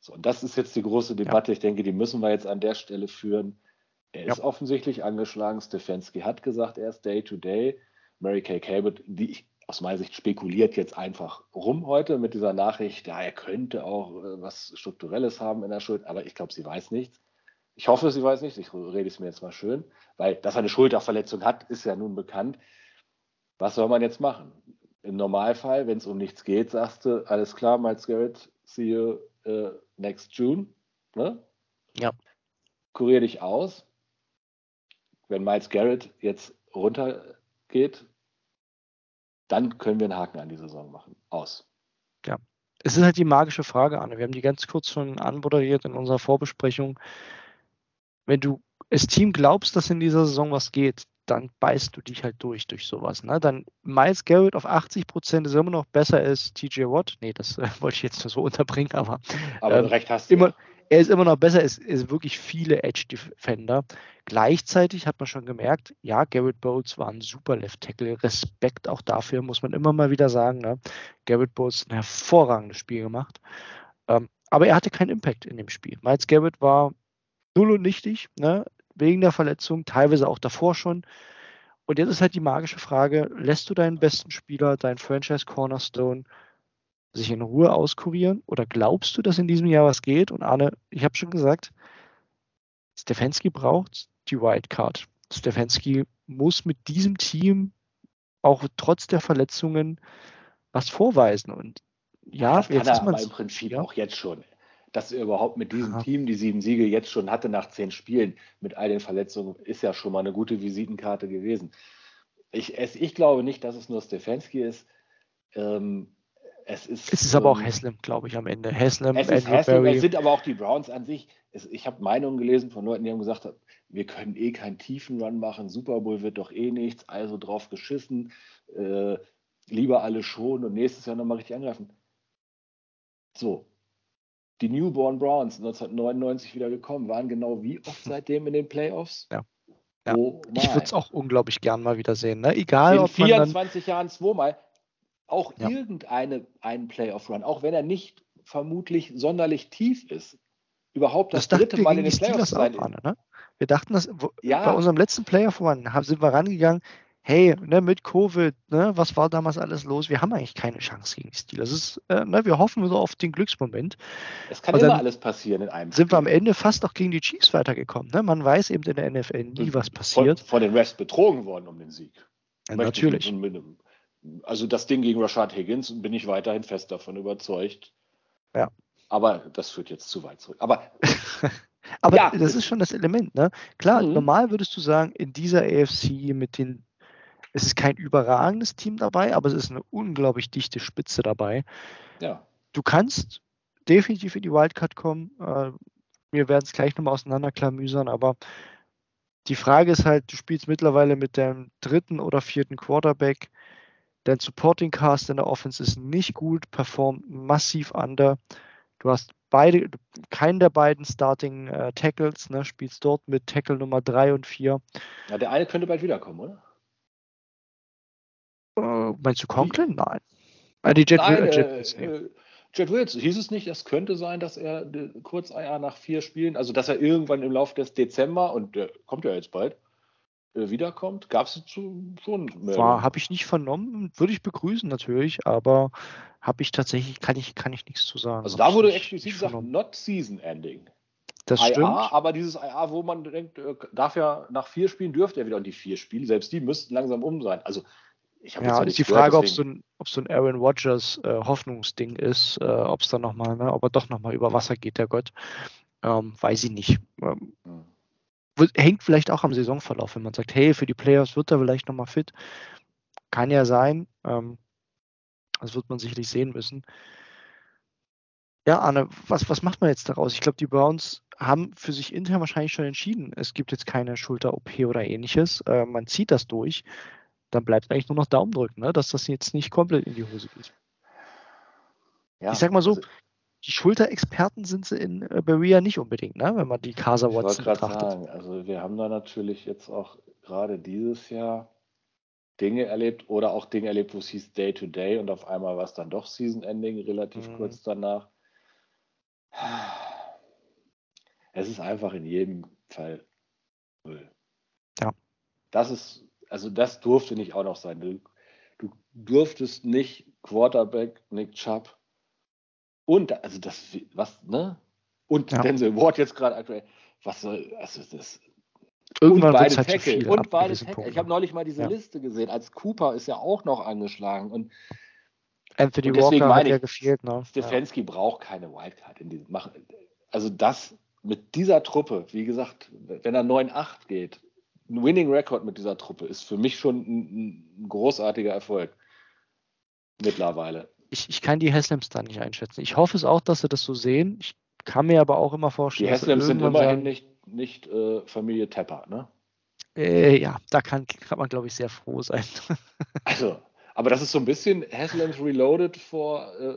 Speaker 3: So, und das ist jetzt die große Debatte. Ja. Ich denke, die müssen wir jetzt an der Stelle führen. Er ist offensichtlich angeschlagen. Stefanski hat gesagt, er ist Day-to-Day. Mary Kay Cabot, die ich aus meiner Sicht spekuliert jetzt einfach rum heute mit dieser Nachricht, ja, er könnte auch äh, was Strukturelles haben in der Schuld, aber ich glaube, sie weiß nichts. Ich hoffe, sie weiß nicht, ich rede es mir jetzt mal schön, weil dass er eine Schulterverletzung hat, ist ja nun bekannt. Was soll man jetzt machen? Im Normalfall, wenn es um nichts geht, sagst du, alles klar, Miles Garrett, see you uh, next June. Ne?
Speaker 2: Ja.
Speaker 3: Kurier dich aus. Wenn Miles Garrett jetzt runtergeht, dann können wir einen Haken an die Saison machen. Aus.
Speaker 2: Ja. Es ist halt die magische Frage, Anne. Wir haben die ganz kurz schon anmoderiert in unserer Vorbesprechung wenn du als Team glaubst, dass in dieser Saison was geht, dann beißt du dich halt durch durch sowas. Ne? Dann Miles Garrett auf 80 Prozent ist immer noch besser als TJ Watt. Nee, das äh, [LAUGHS] wollte ich jetzt nur so unterbringen, aber,
Speaker 3: aber
Speaker 2: ähm,
Speaker 3: recht hast du.
Speaker 2: Immer, er ist immer noch besser, es ist wirklich viele Edge-Defender. Gleichzeitig hat man schon gemerkt, ja, Garrett Bowles war ein super Left Tackle. Respekt auch dafür, muss man immer mal wieder sagen. Ne? Garrett Bowles ein hervorragendes Spiel gemacht. Ähm, aber er hatte keinen Impact in dem Spiel. Miles Garrett war null und nichtig, ne? wegen der Verletzung, teilweise auch davor schon. Und jetzt ist halt die magische Frage, lässt du deinen besten Spieler, deinen Franchise Cornerstone, sich in Ruhe auskurieren? Oder glaubst du, dass in diesem Jahr was geht? Und Arne, ich habe schon gesagt, Stefanski braucht die Wildcard. Stefanski muss mit diesem Team auch trotz der Verletzungen was vorweisen. Und ja,
Speaker 3: das jetzt kann er aber im Prinzip ja. auch jetzt schon. Dass er überhaupt mit diesem Aha. Team die sieben Siege jetzt schon hatte nach zehn Spielen mit all den Verletzungen, ist ja schon mal eine gute Visitenkarte gewesen. Ich, es, ich glaube nicht, dass es nur Stefanski ist. Ähm, es ist,
Speaker 2: es ist aber auch Haslam, glaube ich, am Ende. Haslam,
Speaker 3: es, ist Haslam, es sind aber auch die Browns an sich. Es, ich habe Meinungen gelesen von Leuten, die haben gesagt, wir können eh keinen tiefen Run machen, Super Bowl wird doch eh nichts, also drauf geschissen, äh, lieber alle schon und nächstes Jahr nochmal richtig angreifen. So, die Newborn Browns 1999 wieder gekommen, waren genau wie oft seitdem in den Playoffs?
Speaker 2: Ja. ja. Oh ich würde es auch unglaublich gern mal wieder sehen. Ne? Egal,
Speaker 3: in ob 24 Jahren zweimal auch ja. irgendeine einen Playoff-Run, auch wenn er nicht vermutlich sonderlich tief ist, überhaupt das, das dritte Mal in den Playoffs sein. An,
Speaker 2: ne? Wir dachten das, ja. bei unserem letzten Playoff-Run sind wir rangegangen, hey, ne, mit Covid, ne, was war damals alles los? Wir haben eigentlich keine Chance gegen die Steelers. Ist, äh, ne, wir hoffen so auf den Glücksmoment.
Speaker 3: Es kann immer alles passieren in einem
Speaker 2: Sind Spiel. wir am Ende fast auch gegen die Chiefs weitergekommen. Ne? Man weiß eben in der NFL nie, was passiert.
Speaker 3: Von, von den Refs betrogen worden um den Sieg.
Speaker 2: Ja, natürlich.
Speaker 3: Also das Ding gegen Rashad Higgins bin ich weiterhin fest davon überzeugt.
Speaker 2: Ja.
Speaker 3: Aber das führt jetzt zu weit zurück. Aber, [LAUGHS]
Speaker 2: Aber ja, das ist schon das Element, ne? Klar, mhm. normal würdest du sagen, in dieser AFC mit den, es ist kein überragendes Team dabei, aber es ist eine unglaublich dichte Spitze dabei.
Speaker 3: Ja.
Speaker 2: Du kannst definitiv in die Wildcard kommen. Äh, wir werden es gleich nochmal auseinanderklamüsern, aber die Frage ist halt, du spielst mittlerweile mit dem dritten oder vierten Quarterback. Dein Supporting Cast in der Offense ist nicht gut, performt massiv under. Du hast beide, keinen der beiden Starting äh, Tackles, ne, spielst dort mit Tackle Nummer 3 und 4.
Speaker 3: Ja, der eine könnte bald wiederkommen, oder?
Speaker 2: Äh, meinst du Conklin? Nein. Ah, die Jet,
Speaker 3: Nein, Jet, äh, Jet, äh, Jet Wills, hieß es nicht, es könnte sein, dass er kurz nach vier Spielen, also dass er irgendwann im Laufe des Dezember, und der kommt ja jetzt bald, äh, wiederkommt? Gab es schon
Speaker 2: War, habe ich nicht vernommen, würde ich begrüßen natürlich, aber habe ich tatsächlich, kann ich, kann ich nichts zu sagen.
Speaker 3: Also da wurde explizit gesagt, vernommen. not season ending.
Speaker 2: Das IA, stimmt.
Speaker 3: Aber dieses IA, wo man denkt, äh, darf ja nach vier Spielen dürfte er wieder in die vier Spiele, selbst die müssten langsam um sein. Also
Speaker 2: ja, ist die Frage, ob es so ein, so ein Aaron Rodgers äh, Hoffnungsding ist, äh, ob es dann nochmal, ne, ob er doch nochmal über Wasser geht, der Gott. Ähm, weiß ich nicht. Ähm, hm hängt vielleicht auch am Saisonverlauf, wenn man sagt, hey, für die Playoffs wird er vielleicht nochmal fit. Kann ja sein. Ähm, das wird man sicherlich sehen müssen. Ja, Arne, was, was macht man jetzt daraus? Ich glaube, die Browns haben für sich intern wahrscheinlich schon entschieden, es gibt jetzt keine Schulter-OP oder ähnliches. Äh, man zieht das durch. Dann bleibt eigentlich nur noch Daumen drücken, ne? dass das jetzt nicht komplett in die Hose geht. Ja, ich sag mal so, also, die Schulterexperten sind sie in äh, Berea nicht unbedingt, ne? wenn man die Casa Watson betrachtet. Sagen,
Speaker 3: also wir haben da natürlich jetzt auch gerade dieses Jahr Dinge erlebt oder auch Dinge erlebt, wo es hieß Day to Day und auf einmal war es dann doch Season Ending relativ mhm. kurz danach. Es ist einfach in jedem Fall Müll.
Speaker 2: Ja.
Speaker 3: Das ist, also das durfte nicht auch noch sein. Du, du durftest nicht Quarterback Nick Chubb und, also das, was, ne? Und ja. Denzel Ward jetzt gerade aktuell. Was soll, also das.
Speaker 2: Irgendwann
Speaker 3: und beide halt Tackle. Und beide Tackle. Ich habe neulich mal diese ja. Liste gesehen. Als Cooper ist ja auch noch angeschlagen. Und
Speaker 2: Anthony und Walker hat ja gefehlt. Ne?
Speaker 3: Stefanski ja. braucht keine Wildcard in diesem. Also das mit dieser Truppe, wie gesagt, wenn er 9-8 geht, ein Winning Record mit dieser Truppe ist für mich schon ein, ein großartiger Erfolg. Mittlerweile
Speaker 2: ich, ich kann die Haslams da nicht einschätzen. Ich hoffe es auch, dass sie das so sehen. Ich kann mir aber auch immer vorstellen.
Speaker 3: Die Haslams sind immerhin sagen, nicht, nicht äh, Familie Tepper, ne?
Speaker 2: Äh, ja, da kann, kann man, glaube ich, sehr froh sein. [LAUGHS]
Speaker 3: also, aber das ist so ein bisschen Haslams Reloaded vor äh,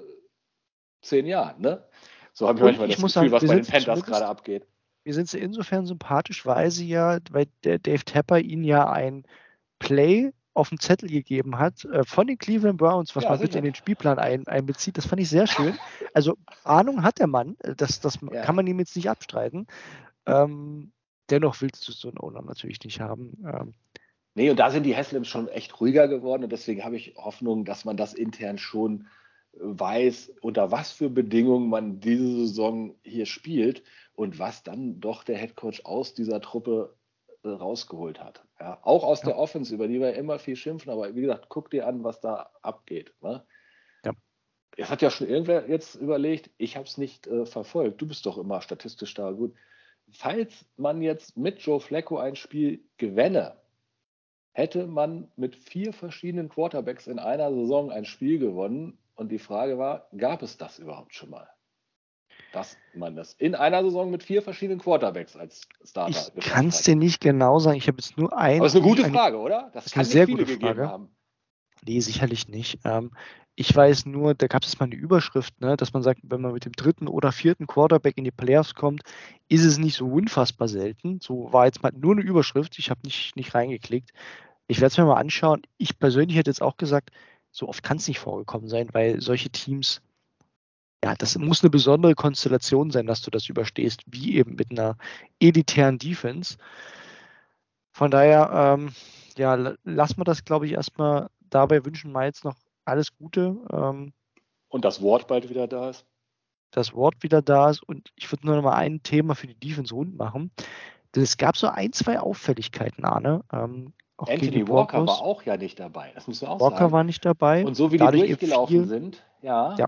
Speaker 3: zehn Jahren, ne? So habe ich manchmal das Gefühl, sagen, was bei den Panthers gerade abgeht.
Speaker 2: Wir sind sie insofern sympathisch, weil sie ja, weil der Dave Tapper ihnen ja ein Play auf dem Zettel gegeben hat äh, von den Cleveland Browns, was ja, man bitte in den Spielplan ein, einbezieht. Das fand ich sehr schön. [LAUGHS] Also Ahnung hat der Mann, äh, das, das ja. kann man ihm jetzt nicht abstreiten. Ähm, dennoch willst du so einen Owner natürlich nicht haben. Ähm,
Speaker 3: nee, und da sind die Haslims schon echt ruhiger geworden und deswegen habe ich Hoffnung, dass man das intern schon weiß, unter was für Bedingungen man diese Saison hier spielt und was dann doch der Headcoach aus dieser Truppe äh, rausgeholt hat. Ja, auch aus ja. der Offense, über die wir immer viel schimpfen, aber wie gesagt, guck dir an, was da abgeht. Ne? Ja. Es hat ja schon irgendwer jetzt überlegt, ich habe es nicht äh, verfolgt. Du bist doch immer statistisch da gut. Falls man jetzt mit Joe Flacco ein Spiel gewänne, hätte man mit vier verschiedenen Quarterbacks in einer Saison ein Spiel gewonnen. Und die Frage war, gab es das überhaupt schon mal? dass man das in einer Saison mit vier verschiedenen Quarterbacks als Starter
Speaker 2: Ich kann es dir nicht genau sagen. Ich habe jetzt nur einen.
Speaker 3: Aber das ist eine gute eine, Frage, oder?
Speaker 2: Das, das ist eine sehr gute Frage. Haben. Nee, sicherlich nicht. Ähm, ich weiß nur, da gab es mal eine Überschrift, ne, dass man sagt, wenn man mit dem dritten oder vierten Quarterback in die Playoffs kommt, ist es nicht so unfassbar selten. So war jetzt mal nur eine Überschrift. Ich habe nicht, nicht reingeklickt. Ich werde es mir mal anschauen. Ich persönlich hätte jetzt auch gesagt, so oft kann es nicht vorgekommen sein, weil solche Teams ja, das muss eine besondere Konstellation sein, dass du das überstehst, wie eben mit einer elitären Defense. Von daher, ähm, ja, lassen wir das, glaube ich, erstmal dabei wünschen jetzt noch alles Gute. Ähm,
Speaker 3: und das Wort bald wieder da ist.
Speaker 2: Das Wort wieder da ist und ich würde nur noch mal ein Thema für die Defense rund machen. Denn es gab so ein, zwei Auffälligkeiten, Arne. Ähm,
Speaker 3: Anthony Walker war auch ja nicht dabei. Das muss man auch
Speaker 2: Walker
Speaker 3: sagen.
Speaker 2: war nicht dabei.
Speaker 3: Und so wie die durchgelaufen sind, ja.
Speaker 2: ja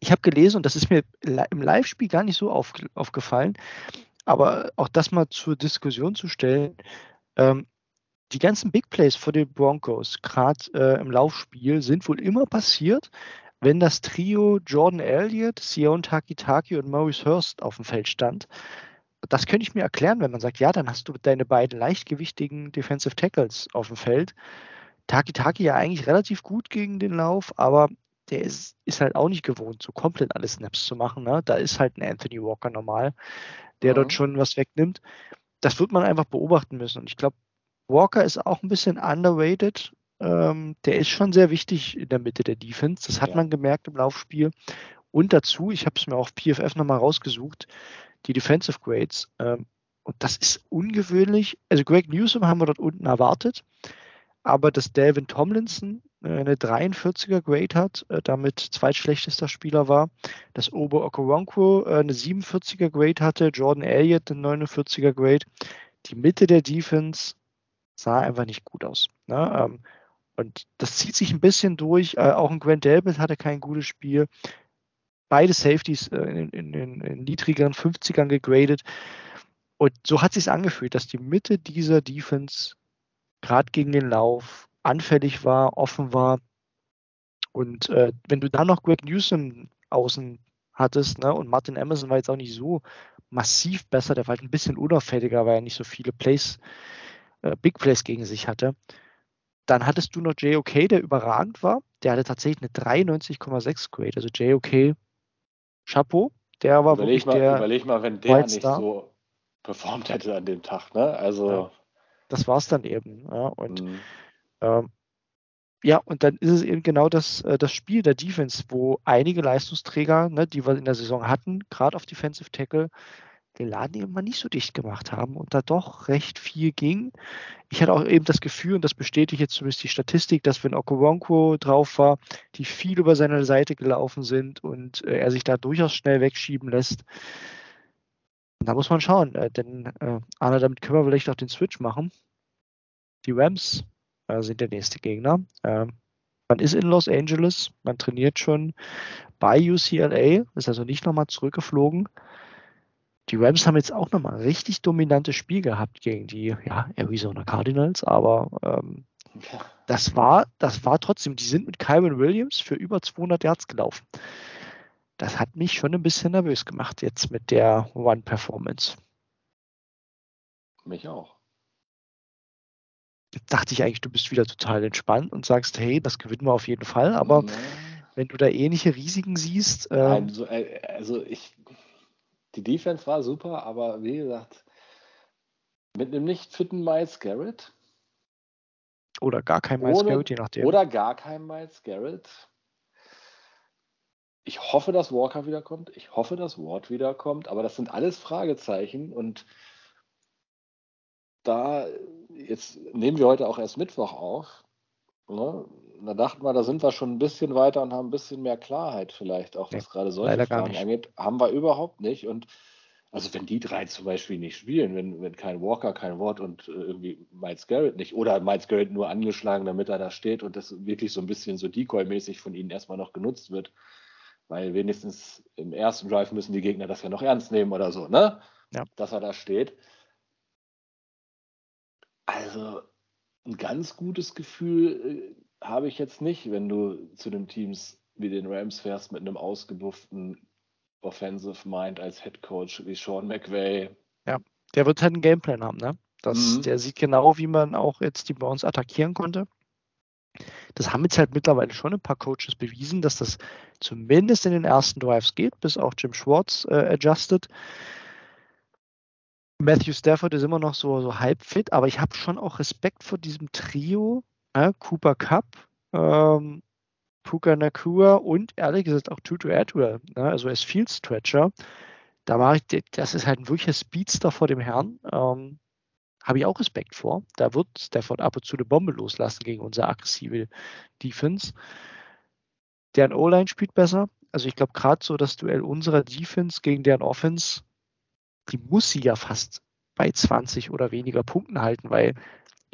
Speaker 2: ich habe gelesen, und das ist mir im Live-Spiel gar nicht so auf, aufgefallen, aber auch das mal zur Diskussion zu stellen, ähm, die ganzen Big Plays vor den Broncos, gerade äh, im Laufspiel, sind wohl immer passiert, wenn das Trio Jordan Elliott, Sion Takitaki und Maurice Hurst auf dem Feld stand. Das könnte ich mir erklären, wenn man sagt, ja, dann hast du deine beiden leichtgewichtigen Defensive Tackles auf dem Feld. Takitaki ja eigentlich relativ gut gegen den Lauf, aber der ist, ist halt auch nicht gewohnt, so komplett alle Snaps zu machen. Ne? Da ist halt ein Anthony Walker normal, der mhm. dort schon was wegnimmt. Das wird man einfach beobachten müssen. Und ich glaube, Walker ist auch ein bisschen underrated. Ähm, der ist schon sehr wichtig in der Mitte der Defense. Das hat ja. man gemerkt im Laufspiel. Und dazu, ich habe es mir auf PFF nochmal rausgesucht, die Defensive Grades. Ähm, und das ist ungewöhnlich. Also Greg Newsom haben wir dort unten erwartet. Aber dass Delvin Tomlinson äh, eine 43er Grade hat, äh, damit zweitschlechtester Spieler war, dass Obo Okoronkwo äh, eine 47er Grade hatte, Jordan Elliott eine 49er Grade. Die Mitte der Defense sah einfach nicht gut aus. Ne? Ähm, und das zieht sich ein bisschen durch. Auch ein Grant Delbert hatte kein gutes Spiel. Beide Safeties in, in, in, in niedrigeren 50ern gegradet. Und so hat sich angefühlt, dass die Mitte dieser Defense gerade gegen den Lauf anfällig war, offen war. Und äh, wenn du dann noch Greg Newsom außen hattest, ne, und Martin Emerson war jetzt auch nicht so massiv besser, der war halt ein bisschen unauffälliger, weil er nicht so viele Plays, äh, Big Plays gegen sich hatte. Dann hattest du noch JOK, der überragend war. Der hatte tatsächlich eine 93,6 Grade. Also JOK, Chapeau. Der war
Speaker 3: überleg
Speaker 2: wirklich
Speaker 3: mal,
Speaker 2: der
Speaker 3: Überleg mal, wenn der nicht so performt hätte an dem Tag. Ne? Also ja,
Speaker 2: das war es dann eben. Ja. Und mhm. Ähm, ja, und dann ist es eben genau das, äh, das Spiel der Defense, wo einige Leistungsträger, ne, die wir in der Saison hatten, gerade auf Defensive Tackle, den Laden mal nicht so dicht gemacht haben und da doch recht viel ging. Ich hatte auch eben das Gefühl, und das bestätigt jetzt zumindest die Statistik, dass wenn Okoronkwo drauf war, die viel über seine Seite gelaufen sind und äh, er sich da durchaus schnell wegschieben lässt. Da muss man schauen, äh, denn äh, Arne, damit können wir vielleicht auch den Switch machen. Die Rams äh, sind der nächste Gegner. Ähm, man ist in Los Angeles, man trainiert schon bei UCLA, ist also nicht nochmal zurückgeflogen. Die Rams haben jetzt auch nochmal ein richtig dominantes Spiel gehabt gegen die ja, Arizona Cardinals, aber ähm, das war, das war trotzdem, die sind mit Kyron Williams für über 200 Yards gelaufen. Das hat mich schon ein bisschen nervös gemacht jetzt mit der One-Performance.
Speaker 3: Mich auch
Speaker 2: dachte ich eigentlich, du bist wieder total entspannt und sagst, hey, das gewinnen wir auf jeden Fall. Aber wenn du da ähnliche Risiken siehst.
Speaker 3: Ähm, Nein, so, äh, also ich, die Defense war super, aber wie gesagt, mit einem nicht fitten Miles Garrett.
Speaker 2: Oder gar kein Miles ohne, Garrett, je nachdem.
Speaker 3: Oder gar kein Miles Garrett. Ich hoffe, dass Walker wiederkommt. Ich hoffe, dass Ward wiederkommt. Aber das sind alles Fragezeichen. Und da, jetzt nehmen wir heute auch erst Mittwoch auf. Ne? Da dachten wir, da sind wir schon ein bisschen weiter und haben ein bisschen mehr Klarheit vielleicht, auch was ja, gerade solche Fragen angeht. Haben wir überhaupt nicht. Und also wenn die drei zum Beispiel nicht spielen, wenn, wenn kein Walker, kein Wort und äh, irgendwie Miles Garrett nicht, oder Miles Garrett nur angeschlagen, damit er da steht und das wirklich so ein bisschen so Decoy-mäßig von ihnen erstmal noch genutzt wird, weil wenigstens im ersten Drive müssen die Gegner das ja noch ernst nehmen oder so, ne? Ja. Dass er da steht. Also ein ganz gutes Gefühl äh, habe ich jetzt nicht, wenn du zu den Teams wie den Rams fährst mit einem ausgebufften Offensive Mind als Head Coach wie Sean McVay.
Speaker 2: Ja, der wird halt einen Gameplan haben, ne? Das, mhm. Der sieht genau, wie man auch jetzt die Browns attackieren konnte. Das haben jetzt halt mittlerweile schon ein paar Coaches bewiesen, dass das zumindest in den ersten Drives geht, bis auch Jim Schwartz äh, adjusted. Matthew Stafford ist immer noch so, so halb fit, aber ich habe schon auch Respekt vor diesem Trio. Äh, Cooper Cup, ähm, Puka Nakua und ehrlich gesagt auch Tutu Atwell, ne? also als Field Stretcher. Da war ich, das ist halt ein wirklicher Speedster vor dem Herrn. Ähm, Habe ich auch Respekt vor. Da wird Stafford ab und zu eine Bombe loslassen gegen unsere aggressive Defense. Deren O-Line spielt besser. Also ich glaube gerade so das Duell unserer Defense gegen deren Offense, die muss sie ja fast bei 20 oder weniger Punkten halten, weil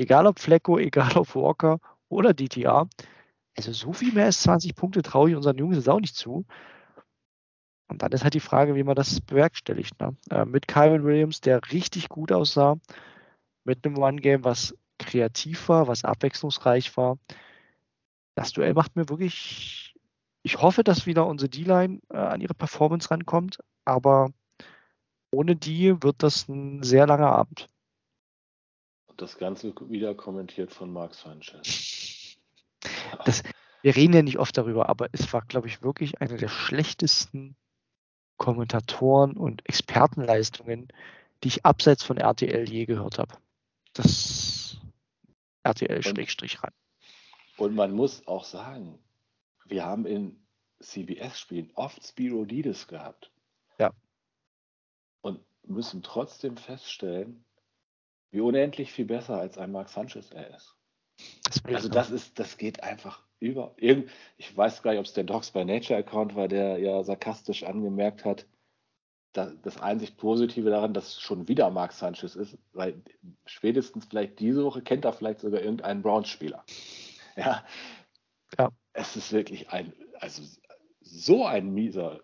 Speaker 2: egal ob Flecko, egal ob Walker oder DTR, also so viel mehr als 20 Punkte traue ich unseren Jungs jetzt auch nicht zu. Und dann ist halt die Frage, wie man das bewerkstelligt. Ne? Äh, mit Kyron Williams, der richtig gut aussah, mit einem One-Game, was kreativ war, was abwechslungsreich war. Das Duell macht mir wirklich. Ich hoffe, dass wieder unsere D-Line äh, an ihre Performance rankommt, aber ohne die wird das ein sehr langer Abend.
Speaker 3: Das Ganze wieder kommentiert von Mark Sanchez. [LAUGHS]
Speaker 2: Das, wir reden ja nicht oft darüber, aber es war, glaube ich, wirklich eine der schlechtesten Kommentatoren und Expertenleistungen, die ich abseits von RTL je gehört habe. Das RTL-Strich ran.
Speaker 3: Und man muss auch sagen, wir haben in CBS-Spielen oft Spiro Dides gehabt.
Speaker 2: Ja.
Speaker 3: Und müssen trotzdem feststellen, wie unendlich viel besser als ein Mark Sanchez er ist. Das also das ist, das geht einfach über. Irgend, ich weiß gar nicht, ob es der Dogs by Nature Account war, der ja sarkastisch angemerkt hat, dass das einzig Positive daran, dass schon wieder Mark Sanchez ist, weil spätestens vielleicht diese Woche kennt er vielleicht sogar irgendeinen Browns-Spieler. Ja. ja. Es ist wirklich ein, also so ein mieser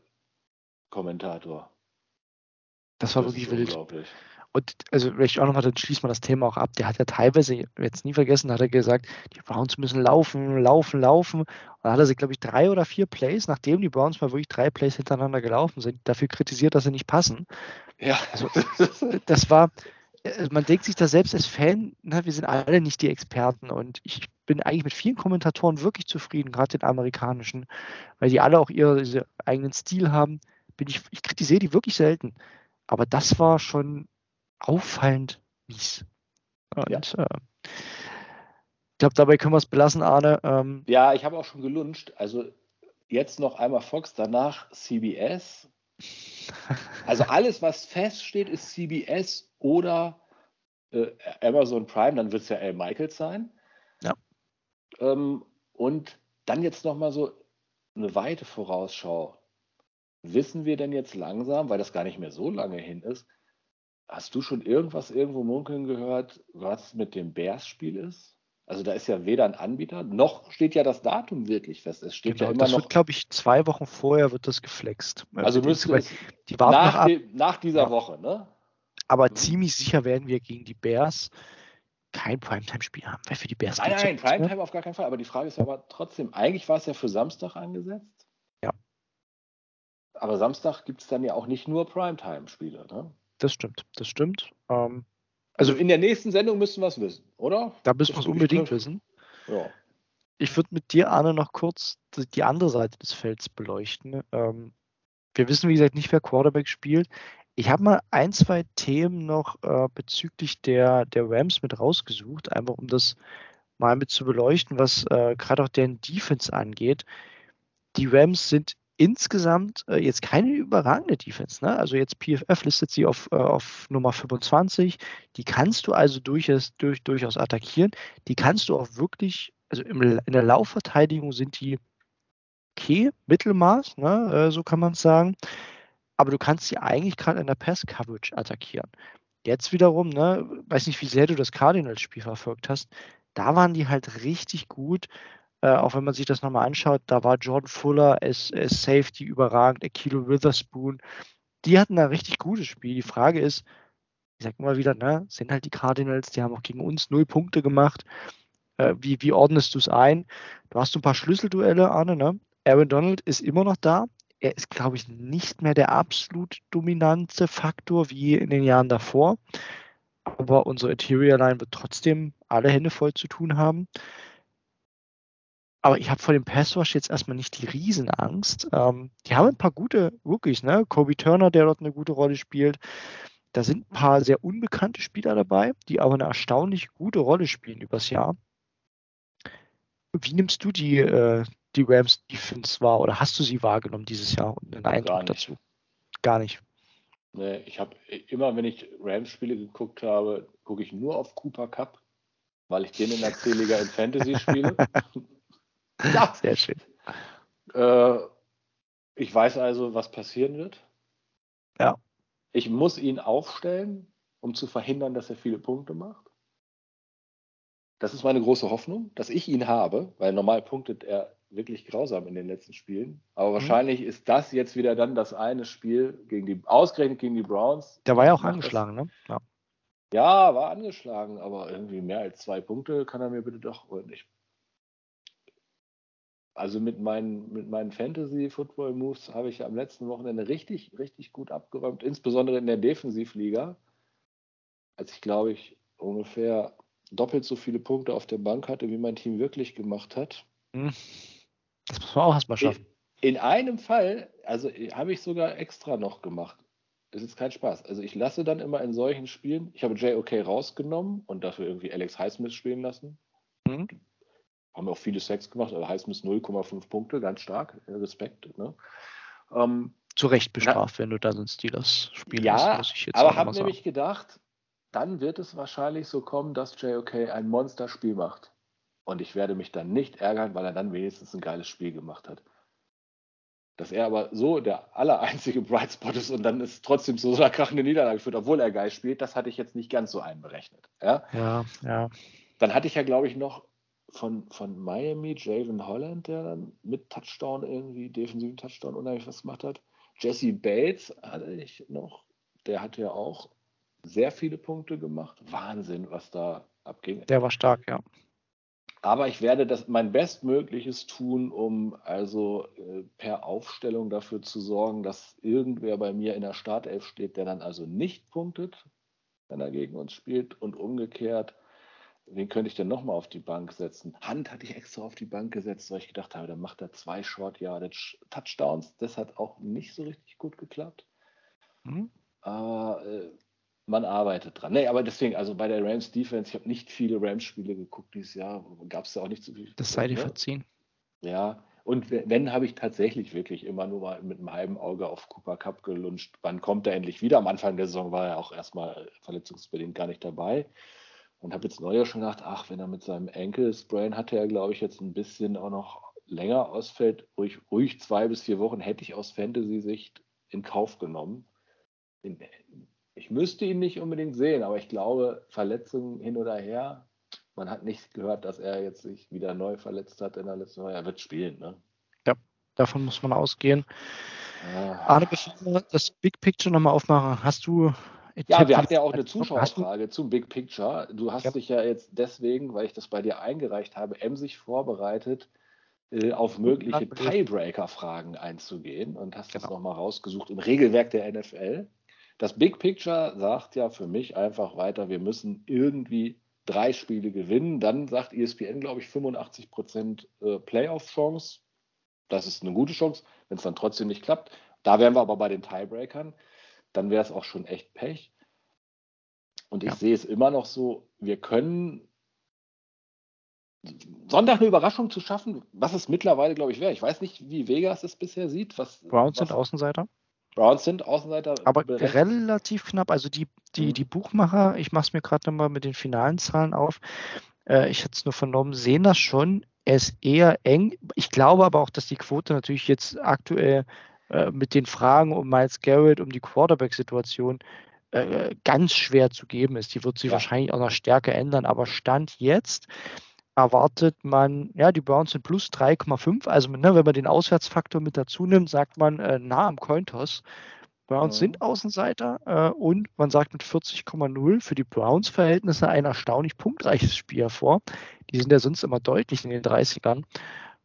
Speaker 3: Kommentator.
Speaker 2: Das war das wirklich wild. Unglaublich. Und also vielleicht auch nochmal, dann schließt man das Thema auch ab. Der hat ja teilweise, jetzt nie vergessen, hat er gesagt, die Browns müssen laufen, laufen, laufen. Und dann hat er sich, glaube ich, drei oder vier Plays, nachdem die Browns mal wirklich drei Plays hintereinander gelaufen sind, dafür kritisiert, dass sie nicht passen. Ja. Also, das war, äh, man denkt sich da selbst als Fan, na, wir sind alle nicht die Experten und ich bin eigentlich mit vielen Kommentatoren wirklich zufrieden, gerade den amerikanischen, weil die alle auch ihren eigenen Stil haben. Bin ich, ich kritisiere die wirklich selten. Aber das war schon auffallend mies. Und ja. äh, ich glaube, dabei können wir es belassen, Arne. Ähm,
Speaker 3: ja, ich habe auch schon gelunscht. Also jetzt noch einmal Fox, danach CBS. [LAUGHS] Also alles, was feststeht, ist CBS oder äh, Amazon Prime, dann wird es ja Al Michaels sein.
Speaker 2: Ja.
Speaker 3: Ähm, und dann jetzt nochmal so eine weite Vorausschau. Wissen wir denn jetzt langsam, weil das gar nicht mehr so lange hin ist, Hast du schon irgendwas irgendwo munkeln gehört, was mit dem Bears-Spiel ist? Also da ist ja weder ein Anbieter, noch steht ja das Datum wirklich fest. Es steht genau, ja immer
Speaker 2: das
Speaker 3: noch.
Speaker 2: wird, glaube ich, zwei Wochen vorher wird das geflext.
Speaker 3: Also müsste es die nach, dem, nach, dieser ja. Woche, ne?
Speaker 2: Aber mhm. ziemlich sicher werden wir gegen die Bears kein Primetime-Spiel haben,
Speaker 3: weil für die Bears Nein, nein, Primetime auf gar keinen Fall. Aber die Frage ist ja aber trotzdem, eigentlich war es ja für Samstag angesetzt.
Speaker 2: Ja.
Speaker 3: Aber Samstag gibt es dann ja auch nicht nur Primetime-Spiele, ne?
Speaker 2: Das stimmt, das stimmt. Ähm,
Speaker 3: also in der nächsten Sendung müssen wir es wissen, oder?
Speaker 2: Da müssen wir es unbedingt wissen.
Speaker 3: Ja.
Speaker 2: ich würde mit dir, Arne, noch kurz die andere Seite des Felds beleuchten. Ähm, wir wissen, wie gesagt, nicht, wer Quarterback spielt. Ich habe mal ein, zwei Themen noch äh, bezüglich der, der Rams mit rausgesucht, einfach um das mal mit zu beleuchten, was äh, gerade auch deren Defense angeht. Die Rams sind insgesamt äh, jetzt keine überragende Defense. Ne? Also jetzt PFF listet sie auf, äh, auf Nummer 25. Die kannst du also durchaus, durch, durchaus attackieren. Die kannst du auch wirklich, also im, in der Laufverteidigung sind die okay, Mittelmaß, ne? äh, so kann man es sagen. Aber du kannst sie eigentlich gerade in der Pass-Coverage attackieren. Jetzt wiederum, ne, weiß nicht, wie sehr du das Cardinals-Spiel verfolgt hast, da waren die halt richtig gut äh, auch wenn man sich das nochmal anschaut, da war Jordan Fuller als, als Safety überragend, Akilo Witherspoon. Die hatten ein richtig gutes Spiel. Die Frage ist, ich sag immer wieder, ne, sind halt die Cardinals, die haben auch gegen uns null Punkte gemacht. Äh, wie, wie ordnest du es ein? Du hast ein paar Schlüsselduelle, Arne, ne? Aaron Donald ist immer noch da. Er ist, glaube ich, nicht mehr der absolut dominante Faktor wie in den Jahren davor. Aber unsere Interior Line wird trotzdem alle Hände voll zu tun haben. Aber ich habe vor dem Passwash jetzt erstmal nicht die Riesenangst. Ähm, die haben ein paar gute Rookies, ne? Kobe Turner, der dort eine gute Rolle spielt. Da sind ein paar sehr unbekannte Spieler dabei, die aber eine erstaunlich gute Rolle spielen übers Jahr. Wie nimmst du die, äh, die Rams Defense wahr oder hast du sie wahrgenommen dieses Jahr und einen Eindruck dazu? Gar nicht.
Speaker 3: Nee, ich habe immer, wenn ich Rams-Spiele geguckt habe, gucke ich nur auf Cooper Cup, weil ich den in der C-Liga in Fantasy spiele. [LAUGHS]
Speaker 2: Ja. [LAUGHS] Sehr schön.
Speaker 3: Äh, ich weiß also, was passieren wird.
Speaker 2: Ja.
Speaker 3: Ich muss ihn aufstellen, um zu verhindern, dass er viele Punkte macht. Das ist meine große Hoffnung, dass ich ihn habe, weil normal punktet er wirklich grausam in den letzten Spielen. Aber mhm. wahrscheinlich ist das jetzt wieder dann das eine Spiel gegen die, ausgerechnet gegen die Browns.
Speaker 2: Der war ja auch angeschlagen, das, ne?
Speaker 3: Ja. ja. war angeschlagen, aber irgendwie mehr als zwei Punkte kann er mir bitte doch nicht also mit meinen, mit meinen Fantasy-Football-Moves habe ich am letzten Wochenende richtig, richtig gut abgeräumt, insbesondere in der Defensivliga, als ich, glaube ich, ungefähr doppelt so viele Punkte auf der Bank hatte, wie mein Team wirklich gemacht hat. Hm.
Speaker 2: Das muss man auch erstmal schaffen.
Speaker 3: In, in einem Fall, also habe ich sogar extra noch gemacht. Das ist kein Spaß. Also ich lasse dann immer in solchen Spielen, ich habe JOK rausgenommen und dafür irgendwie Alex Highsmith spielen lassen. Mhm haben auch viele Sex gemacht, aber heißt es 0,5 Punkte, ganz stark, äh, Respekt. Ne?
Speaker 2: Ähm, Zu Recht bestraft, na, wenn du da so ein Steelers spielst.
Speaker 3: Ja, muss ich jetzt aber habe nämlich gedacht, dann wird es wahrscheinlich so kommen, dass JOK ein Monsterspiel macht. Und ich werde mich dann nicht ärgern, weil er dann wenigstens ein geiles Spiel gemacht hat. Dass er aber so der allereinzige Bright Spot ist und dann ist trotzdem so eine krachende Niederlage führt, obwohl er geil spielt, das hatte ich jetzt nicht ganz so einberechnet. Ja,
Speaker 2: ja. ja.
Speaker 3: Dann hatte ich ja, glaube ich, noch von, von Miami, Javen Holland, der dann mit Touchdown irgendwie, defensiven Touchdown unheimlich was gemacht hat. Jesse Bates hatte ich noch, der hat ja auch sehr viele Punkte gemacht. Wahnsinn, was da abging.
Speaker 2: Der war stark, ja.
Speaker 3: Aber ich werde das mein Bestmögliches tun, um also äh, per Aufstellung dafür zu sorgen, dass irgendwer bei mir in der Startelf steht, der dann also nicht punktet, wenn er gegen uns spielt und umgekehrt Wen könnte ich denn nochmal auf die Bank setzen? Hand hatte ich extra auf die Bank gesetzt, weil ich gedacht habe, dann macht er zwei Short Yardage Touchdowns. Das hat auch nicht so richtig gut geklappt. Mhm. Äh, man arbeitet dran. Nee, aber deswegen, also bei der Rams Defense, ich habe nicht viele Rams-Spiele geguckt dieses Jahr, gab es ja auch nicht so viel.
Speaker 2: Das sei dir verziehen.
Speaker 3: Ja, und wenn, habe ich tatsächlich wirklich immer nur mal mit einem halben Auge auf Cooper Cup gelunscht. Wann kommt er endlich wieder? Am Anfang der Saison war er auch erstmal verletzungsbedingt gar nicht dabei. Und habe jetzt neuer schon gedacht, ach, wenn er mit seinem Sprain hatte er, glaube ich, jetzt ein bisschen auch noch länger ausfällt, ruhig, ruhig zwei bis vier Wochen hätte ich aus Fantasy-Sicht in Kauf genommen. Ich müsste ihn nicht unbedingt sehen, aber ich glaube, Verletzungen hin oder her, man hat nicht gehört, dass er jetzt sich wieder neu verletzt hat in der letzten Woche. Er wird spielen, ne?
Speaker 2: Ja, davon muss man ausgehen. Ja. Arne, bevor wir das Big Picture nochmal aufmachen, hast du
Speaker 3: ja, wir hatten ja auch eine Zuschauerfrage zum Big Picture. Du hast ja. dich ja jetzt deswegen, weil ich das bei dir eingereicht habe, emsig vorbereitet, äh, auf mögliche Tiebreaker-Fragen einzugehen und hast genau. das nochmal rausgesucht im Regelwerk der NFL. Das Big Picture sagt ja für mich einfach weiter, wir müssen irgendwie drei Spiele gewinnen, dann sagt ESPN, glaube ich, 85 Prozent äh, Playoff-Chance. Das ist eine gute Chance, wenn es dann trotzdem nicht klappt. Da wären wir aber bei den Tiebreakern. Dann wäre es auch schon echt Pech. Und ich ja. sehe es immer noch so, wir können Sonntag eine Überraschung zu schaffen, was es mittlerweile, glaube ich, wäre. Ich weiß nicht, wie Vegas es bisher sieht. Was,
Speaker 2: Browns
Speaker 3: was,
Speaker 2: sind Außenseiter.
Speaker 3: Browns sind Außenseiter.
Speaker 2: Aber berechnet. relativ knapp. Also die, die, mhm. die Buchmacher, ich mache es mir gerade nochmal mit den finalen Zahlen auf. Äh, ich hatte es nur vernommen, sehen das schon. Ist eher eng. Ich glaube aber auch, dass die Quote natürlich jetzt aktuell äh, mit den Fragen um Miles Garrett, um die Quarterback-Situation äh, ganz schwer zu geben ist. Die wird sich ja. wahrscheinlich auch noch stärker ändern. Aber Stand jetzt erwartet man, ja, die Browns sind plus 3,5. Also, ne, wenn man den Auswärtsfaktor mit dazu nimmt, sagt man äh, nah am Cointoss. Browns mhm. sind Außenseiter äh, und man sagt mit 40,0 für die Browns-Verhältnisse ein erstaunlich punktreiches Spiel hervor. Die sind ja sonst immer deutlich in den 30ern.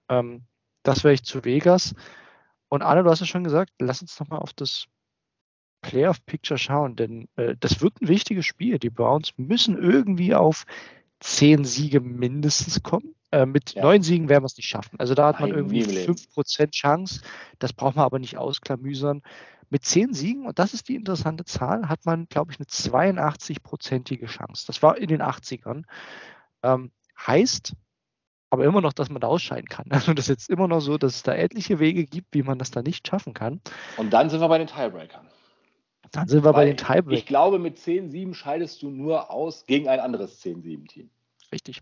Speaker 2: Ähm, das wäre ich zu Vegas. Und Arne, du hast ja schon gesagt, lass uns nochmal auf das Playoff-Picture schauen, denn äh, das wird ein wichtiges Spiel. Die Browns müssen irgendwie auf zehn Siege mindestens kommen. Äh, mit ja. neun Siegen werden wir es nicht schaffen. Also da hat man Nein, irgendwie fünf Prozent Chance. Das braucht man aber nicht ausklamüsern. Mit zehn Siegen, und das ist die interessante Zahl, hat man, glaube ich, eine 82-prozentige Chance. Das war in den 80ern. Ähm, heißt aber immer noch, dass man da ausscheiden kann. [LAUGHS] Also das ist jetzt immer noch so, dass es da etliche Wege gibt, wie man das da nicht schaffen kann.
Speaker 3: Und dann sind wir bei den Tiebreakern.
Speaker 2: Dann sind wir Weil bei den Tiebreakern.
Speaker 3: Ich glaube, mit 10-7 scheidest du nur aus gegen ein anderes 10-7-Team.
Speaker 2: Richtig.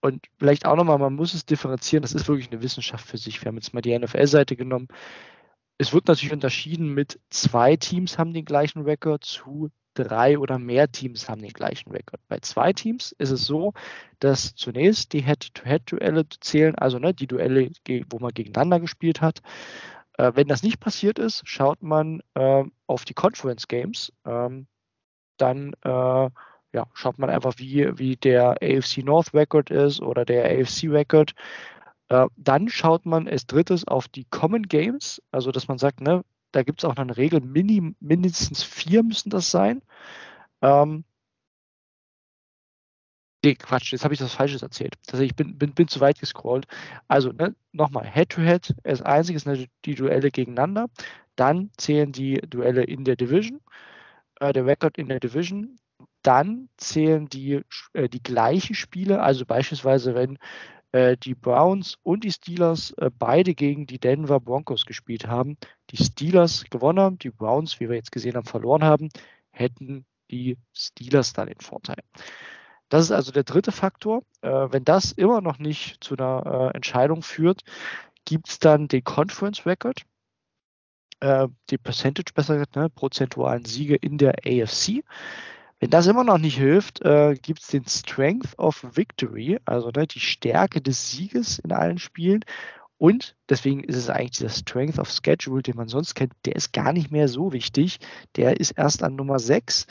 Speaker 2: Und vielleicht auch nochmal, man muss es differenzieren, das ist wirklich eine Wissenschaft für sich. Wir haben jetzt mal die NFL-Seite genommen. Es wird natürlich unterschieden mit zwei Teams haben den gleichen Rekord zu drei oder mehr Teams haben den gleichen Rekord. Bei zwei Teams ist es so, dass zunächst die Head-to-Head-Duelle zählen, also ne, die Duelle, wo man gegeneinander gespielt hat. Äh, wenn das nicht passiert ist, schaut man äh, auf die Conference Games. Ähm, dann äh, ja, schaut man einfach, wie, wie der AFC North Record ist oder der AFC Record. Äh, dann schaut man als drittes auf die Common Games, also dass man sagt, ne, da gibt es auch noch eine Regel, mini, mindestens vier müssen das sein. Ähm, nee, Quatsch, jetzt habe ich das Falsches erzählt. Ich bin, bin, bin zu weit gescrollt. Also ne, nochmal, Head-to-Head, als einziges ne, die Duelle gegeneinander. Dann zählen die Duelle in der Division, äh, der Record in der Division. Dann zählen die, äh, die gleichen Spiele, also beispielsweise, wenn die Browns und die Steelers äh, beide gegen die Denver Broncos gespielt haben, die Steelers gewonnen haben, die Browns, wie wir jetzt gesehen haben, verloren haben, hätten die Steelers dann den Vorteil. Das ist also der dritte Faktor. Äh, wenn das immer noch nicht zu einer äh, Entscheidung führt, gibt es dann den Conference Record, äh, die Percentage besser gesagt, ne, prozentualen Siege in der AFC. Wenn das immer noch nicht hilft, äh, gibt es den Strength of Victory, also ne, die Stärke des Sieges in allen Spielen. Und deswegen ist es eigentlich der Strength of Schedule, den man sonst kennt, der ist gar nicht mehr so wichtig. Der ist erst an Nummer 6.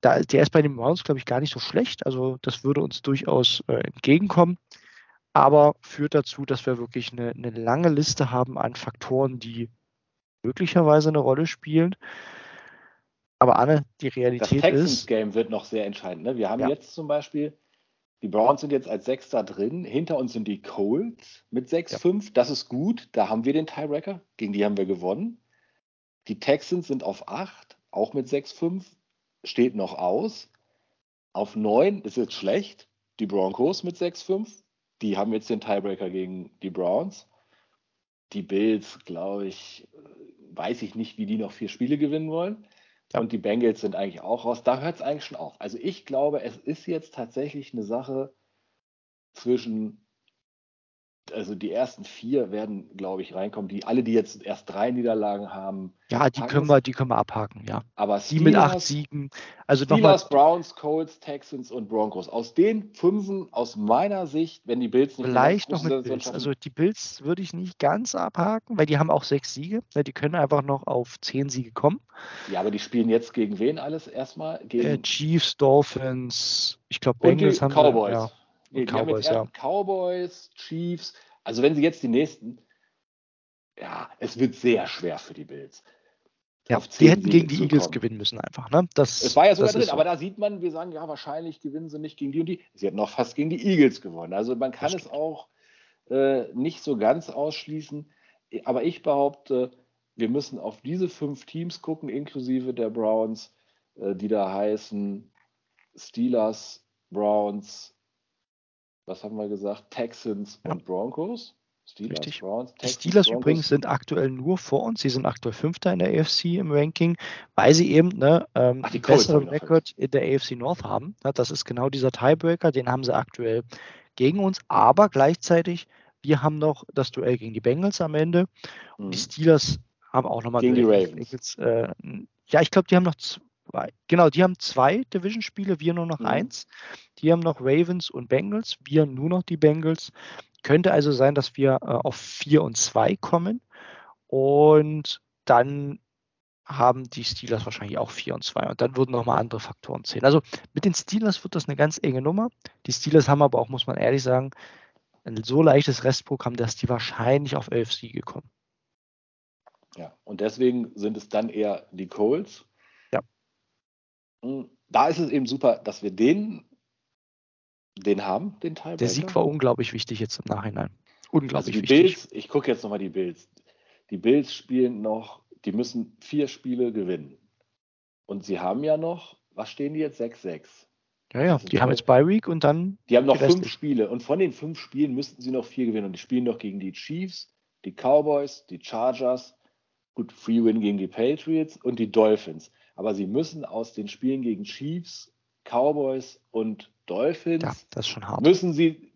Speaker 2: Da, der ist bei den Browns, glaube ich, gar nicht so schlecht. Also das würde uns durchaus äh, entgegenkommen. Aber führt dazu, dass wir wirklich eine, eine lange Liste haben an Faktoren, die möglicherweise eine Rolle spielen. Aber Anne, die Realität ist. Das
Speaker 3: Texans-Game wird noch sehr entscheidend. Ne? Wir haben ja. jetzt zum Beispiel, die Browns sind jetzt als Sechster drin. Hinter uns sind die Colts mit 6-5. Ja. Das ist gut. Da haben wir den Tiebreaker. Gegen die haben wir gewonnen. Die Texans sind auf 8, auch mit 6-5. Steht noch aus. Auf 9 ist jetzt schlecht. Die Broncos mit 6-5. Die haben jetzt den Tiebreaker gegen die Browns. Die Bills, glaube ich, äh, weiß ich nicht, wie die noch vier Spiele gewinnen wollen. Ja. Und die Bengals sind eigentlich auch raus. Da hört es eigentlich schon auf. Also ich glaube, es ist jetzt tatsächlich eine Sache zwischen also die ersten vier werden, glaube ich, reinkommen. Die alle, die jetzt erst drei Niederlagen haben.
Speaker 2: Ja, die können wir, die können wir abhaken, ja.
Speaker 3: Aber
Speaker 2: die Steelers, mit acht Siegen. Also
Speaker 3: Steelers, Browns, Colts, Texans und Broncos. Aus den fünfen, aus meiner Sicht, wenn die Bills
Speaker 2: nicht vielleicht noch mit Bills. Also die Bills würde ich nicht ganz abhaken, weil die haben auch sechs Siege. Die können einfach noch auf zehn Siege kommen.
Speaker 3: Ja, aber die spielen jetzt gegen wen alles erstmal? Gegen
Speaker 2: äh, Chiefs, Dolphins. Ich glaube, Bengals haben
Speaker 3: Cowboys. Ja. Nee, Cowboys, ja. Cowboys, Chiefs. Also wenn sie jetzt die nächsten, ja, es wird sehr schwer für die Bills.
Speaker 2: Ja, die hätten gegen die Eagles kommen. gewinnen müssen einfach. Ne?
Speaker 3: Das, es war ja sogar drin, so. aber da sieht man, wir sagen, ja, wahrscheinlich gewinnen sie nicht gegen die und die. Sie hätten noch fast gegen die Eagles gewonnen. Also man kann es auch äh, nicht so ganz ausschließen. Aber ich behaupte, wir müssen auf diese fünf Teams gucken, inklusive der Browns, äh, die da heißen Steelers, Browns, was haben wir gesagt? Texans ja. und Broncos.
Speaker 2: Steelers, Richtig. Browns, Texans, die Steelers Broncos. übrigens sind aktuell nur vor uns. Sie sind aktuell Fünfter in der AFC im Ranking, weil sie eben ne, ähm, Ach, die besseren Record in der AFC North haben. Das ist genau dieser Tiebreaker, den haben sie aktuell gegen uns. Aber gleichzeitig, wir haben noch das Duell gegen die Bengals am Ende. Und die mhm. Steelers haben auch nochmal
Speaker 3: gegen die Ravens.
Speaker 2: Äh, ja, ich glaube, die haben noch zwei. Genau, die haben zwei Division-Spiele, wir nur noch mhm. eins. Die haben noch Ravens und Bengals, wir nur noch die Bengals. Könnte also sein, dass wir äh, auf 4 und 2 kommen. Und dann haben die Steelers wahrscheinlich auch 4 und 2. Und dann würden nochmal andere Faktoren zählen. Also mit den Steelers wird das eine ganz enge Nummer. Die Steelers haben aber auch, muss man ehrlich sagen, ein so leichtes Restprogramm, dass die wahrscheinlich auf 11 Siege kommen.
Speaker 3: Ja, und deswegen sind es dann eher die Colts. Da ist es eben super, dass wir den den haben, den Teil.
Speaker 2: Der Sieg war unglaublich wichtig jetzt im Nachhinein. Unglaublich
Speaker 3: also die wichtig. Bills, ich gucke jetzt nochmal die Bills. Die Bills spielen noch, die müssen vier Spiele gewinnen. Und sie haben ja noch, was stehen die jetzt? 6-6.
Speaker 2: Ja, ja, die haben jetzt Bye Week und dann.
Speaker 3: Die haben noch die fünf Spiele und von den fünf Spielen müssten sie noch vier gewinnen. Und die spielen noch gegen die Chiefs, die Cowboys, die Chargers, gut, Free Win gegen die Patriots und die Dolphins. Aber sie müssen aus den Spielen gegen Chiefs, Cowboys und Dolphins
Speaker 2: ja,
Speaker 3: müssen sie,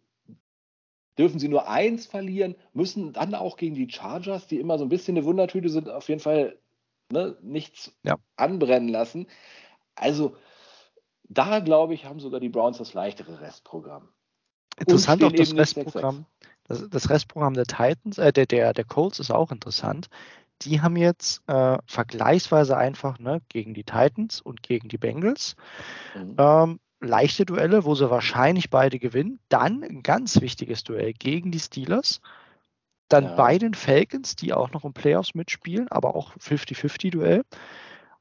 Speaker 3: dürfen sie nur eins verlieren, müssen dann auch gegen die Chargers, die immer so ein bisschen eine Wundertüte sind, auf jeden Fall ne, nichts ja. anbrennen lassen. Also da, glaube ich, haben sogar die Browns das leichtere Restprogramm.
Speaker 2: Interessant auch das Restprogramm. Das, das, Restprogramm der Titans, äh, der, der, der Colts ist auch interessant. Die haben jetzt äh, vergleichsweise einfach ne, gegen die Titans und gegen die Bengals mhm. ähm, leichte Duelle, wo sie wahrscheinlich beide gewinnen. Dann ein ganz wichtiges Duell gegen die Steelers. Dann ja. bei den Falcons, die auch noch im Playoffs mitspielen, aber auch 50-50-Duell.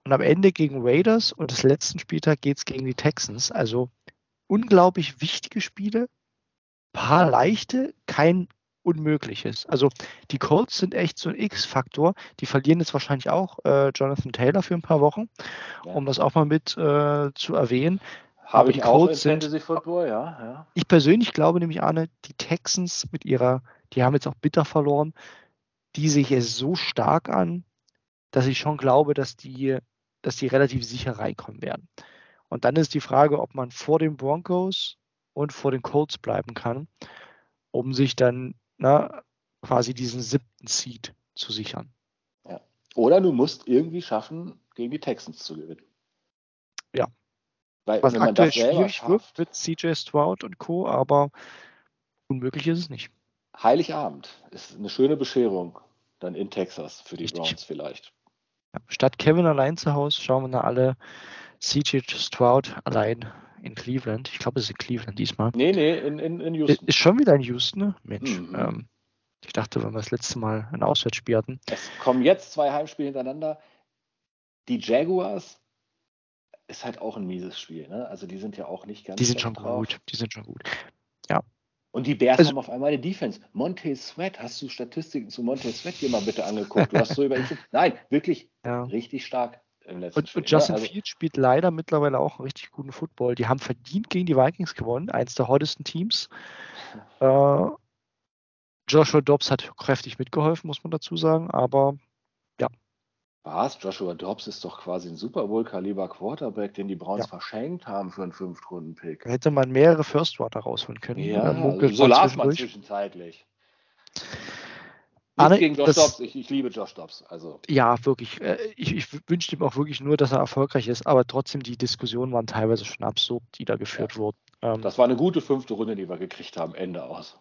Speaker 2: Und am Ende gegen Raiders und das letzten Spieltag geht es gegen die Texans. Also unglaublich wichtige Spiele, paar leichte, kein Unmögliches. Also die Colts sind echt so ein X-Faktor. Die verlieren jetzt wahrscheinlich auch äh, Jonathan Taylor für ein paar Wochen, ja. um das auch mal mit äh, zu erwähnen.
Speaker 3: Habe ich auch in Fantasy Football, ja, ja.
Speaker 2: Ich persönlich glaube nämlich, Arne, die Texans mit ihrer, die haben jetzt auch bitter verloren, die sehe ich es so stark an, dass ich schon glaube, dass die, dass die relativ sicher reinkommen werden. Und dann ist die Frage, ob man vor den Broncos und vor den Colts bleiben kann, um sich dann na, quasi diesen siebten Seed zu sichern.
Speaker 3: Ja. Oder du musst irgendwie schaffen, gegen die Texans zu gewinnen.
Speaker 2: Ja, weil, Was aktuell schwierig schafft, wird mit CJ Stroud und Co., aber unmöglich ist es nicht.
Speaker 3: Heiligabend ist eine schöne Bescherung dann in Texas für die Richtig. Browns vielleicht.
Speaker 2: Statt Kevin allein zu Hause schauen wir nach alle CJ Stroud allein in Cleveland. Ich glaube, es ist in Cleveland diesmal.
Speaker 3: Nee, nee, in, in, in Houston.
Speaker 2: Ist schon wieder in Houston, ne? Mensch. Mhm. Ähm, ich dachte, wenn wir das letzte Mal ein Auswärtsspiel hatten.
Speaker 3: Es kommen jetzt zwei Heimspiele hintereinander. Die Jaguars ist halt auch ein mieses Spiel. Ne? Also die sind ja auch nicht ganz.
Speaker 2: Die sind schon drauf. gut. Die sind schon gut. Ja.
Speaker 3: Und die Bears also, haben auf einmal eine Defense. Monte Sweat, hast du Statistiken zu Monte Sweat dir mal bitte angeguckt? Du hast so über ihn. [LAUGHS] Nein, wirklich ja. richtig stark
Speaker 2: im letzten und, Spiel. Und Justin ne? also, Fields spielt leider mittlerweile auch einen richtig guten Football. Die haben verdient gegen die Vikings gewonnen, eins der hottesten Teams. [LAUGHS] Äh, Joshua Dobbs hat kräftig mitgeholfen, muss man dazu sagen, aber
Speaker 3: was? Joshua Dobbs ist doch quasi ein Super Bowl-Kaliber Quarterback, den die Browns ja. verschenkt haben für einen Fünftrunden-Pick.
Speaker 2: Hätte man mehrere First Water rausholen können.
Speaker 3: Ja, so las man zwischenzeitlich.
Speaker 2: Arne,
Speaker 3: gegen Josh das, Dobbs, ich, ich, liebe Josh Dobbs. Also.
Speaker 2: Ja, wirklich. Äh, ich, ich wünsche ihm auch wirklich nur, dass er erfolgreich ist, aber trotzdem, die Diskussionen waren teilweise schon absurd, die da geführt ja. wurden.
Speaker 3: Ähm, das war eine gute fünfte Runde, die wir gekriegt haben, Ende aus.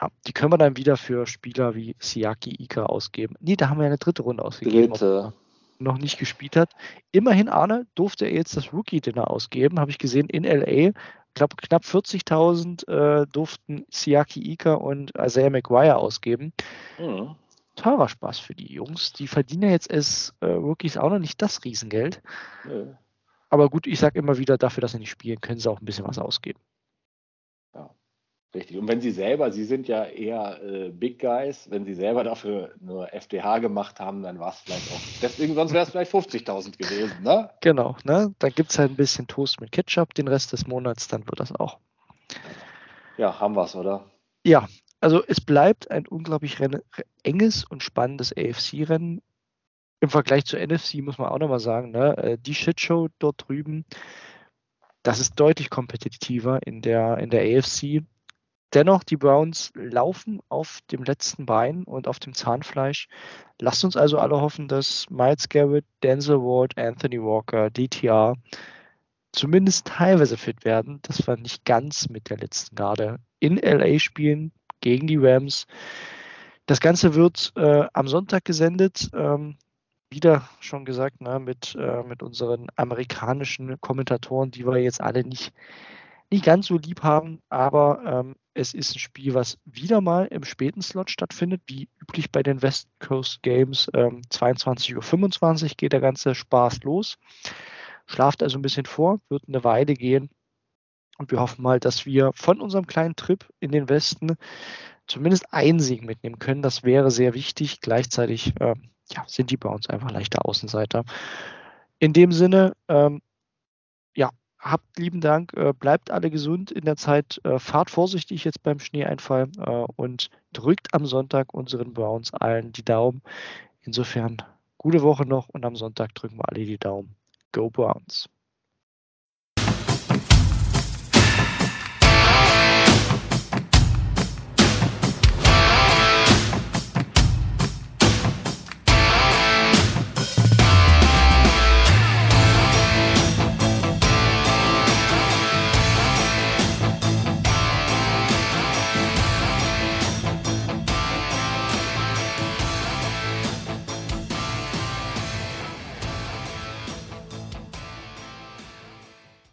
Speaker 2: Ja, die können wir dann wieder für Spieler wie Siaki Ika ausgeben. Nee, da haben wir eine dritte Runde ausgegeben.
Speaker 3: Dritte.
Speaker 2: Noch nicht gespielt hat. Immerhin, Arne, durfte er jetzt das Rookie-Dinner ausgeben, habe ich gesehen, in LA. Ich glaube, knapp 40.000 äh, durften Siaki Ika und Isaiah McGuire ausgeben. Mhm. teurer Spaß für die Jungs. Die verdienen ja jetzt als äh, Rookies auch noch nicht das Riesengeld. Ja. Aber gut, ich sage immer wieder, dafür, dass sie nicht spielen, können sie auch ein bisschen was ausgeben.
Speaker 3: Richtig. Und wenn sie selber, sie sind ja eher äh, Big Guys, wenn sie selber dafür nur FDH gemacht haben, dann war es vielleicht auch. Deswegen, sonst wäre es vielleicht 50.000 gewesen, ne?
Speaker 2: Genau, ne? Dann gibt es halt ein bisschen Toast mit Ketchup den Rest des Monats, dann wird das auch.
Speaker 3: Ja, haben wir es, oder?
Speaker 2: Ja, also es bleibt ein unglaublich enges und spannendes AFC-Rennen. Im Vergleich zur NFC muss man auch nochmal sagen, ne, äh, die Shitshow dort drüben, das ist deutlich kompetitiver in der, in der AFC. Dennoch, die Browns laufen auf dem letzten Bein und auf dem Zahnfleisch. Lasst uns also alle hoffen, dass Miles Garrett, Denzel Ward, Anthony Walker, DTR zumindest teilweise fit werden, dass wir nicht ganz mit der letzten Garde in LA spielen gegen die Rams. Das Ganze wird äh, am Sonntag gesendet. Ähm, wieder schon gesagt, ne, mit, äh, mit unseren amerikanischen Kommentatoren, die wir jetzt alle nicht, nicht ganz so lieb haben, aber ähm, es ist ein Spiel, was wieder mal im späten Slot stattfindet, wie üblich bei den West Coast Games. Ähm, 22.25 Uhr geht der ganze Spaß los. Schlaft also ein bisschen vor, wird eine Weile gehen. Und wir hoffen mal, dass wir von unserem kleinen Trip in den Westen zumindest einen Sieg mitnehmen können. Das wäre sehr wichtig. Gleichzeitig äh, ja, sind die bei uns einfach leichter Außenseiter. In dem Sinne, ähm, habt lieben Dank, äh, bleibt alle gesund in der Zeit, äh, fahrt vorsichtig jetzt beim Schneeeinfall äh, und drückt am Sonntag unseren Browns allen die Daumen. Insofern gute Woche noch und am Sonntag drücken wir alle die Daumen. Go Browns!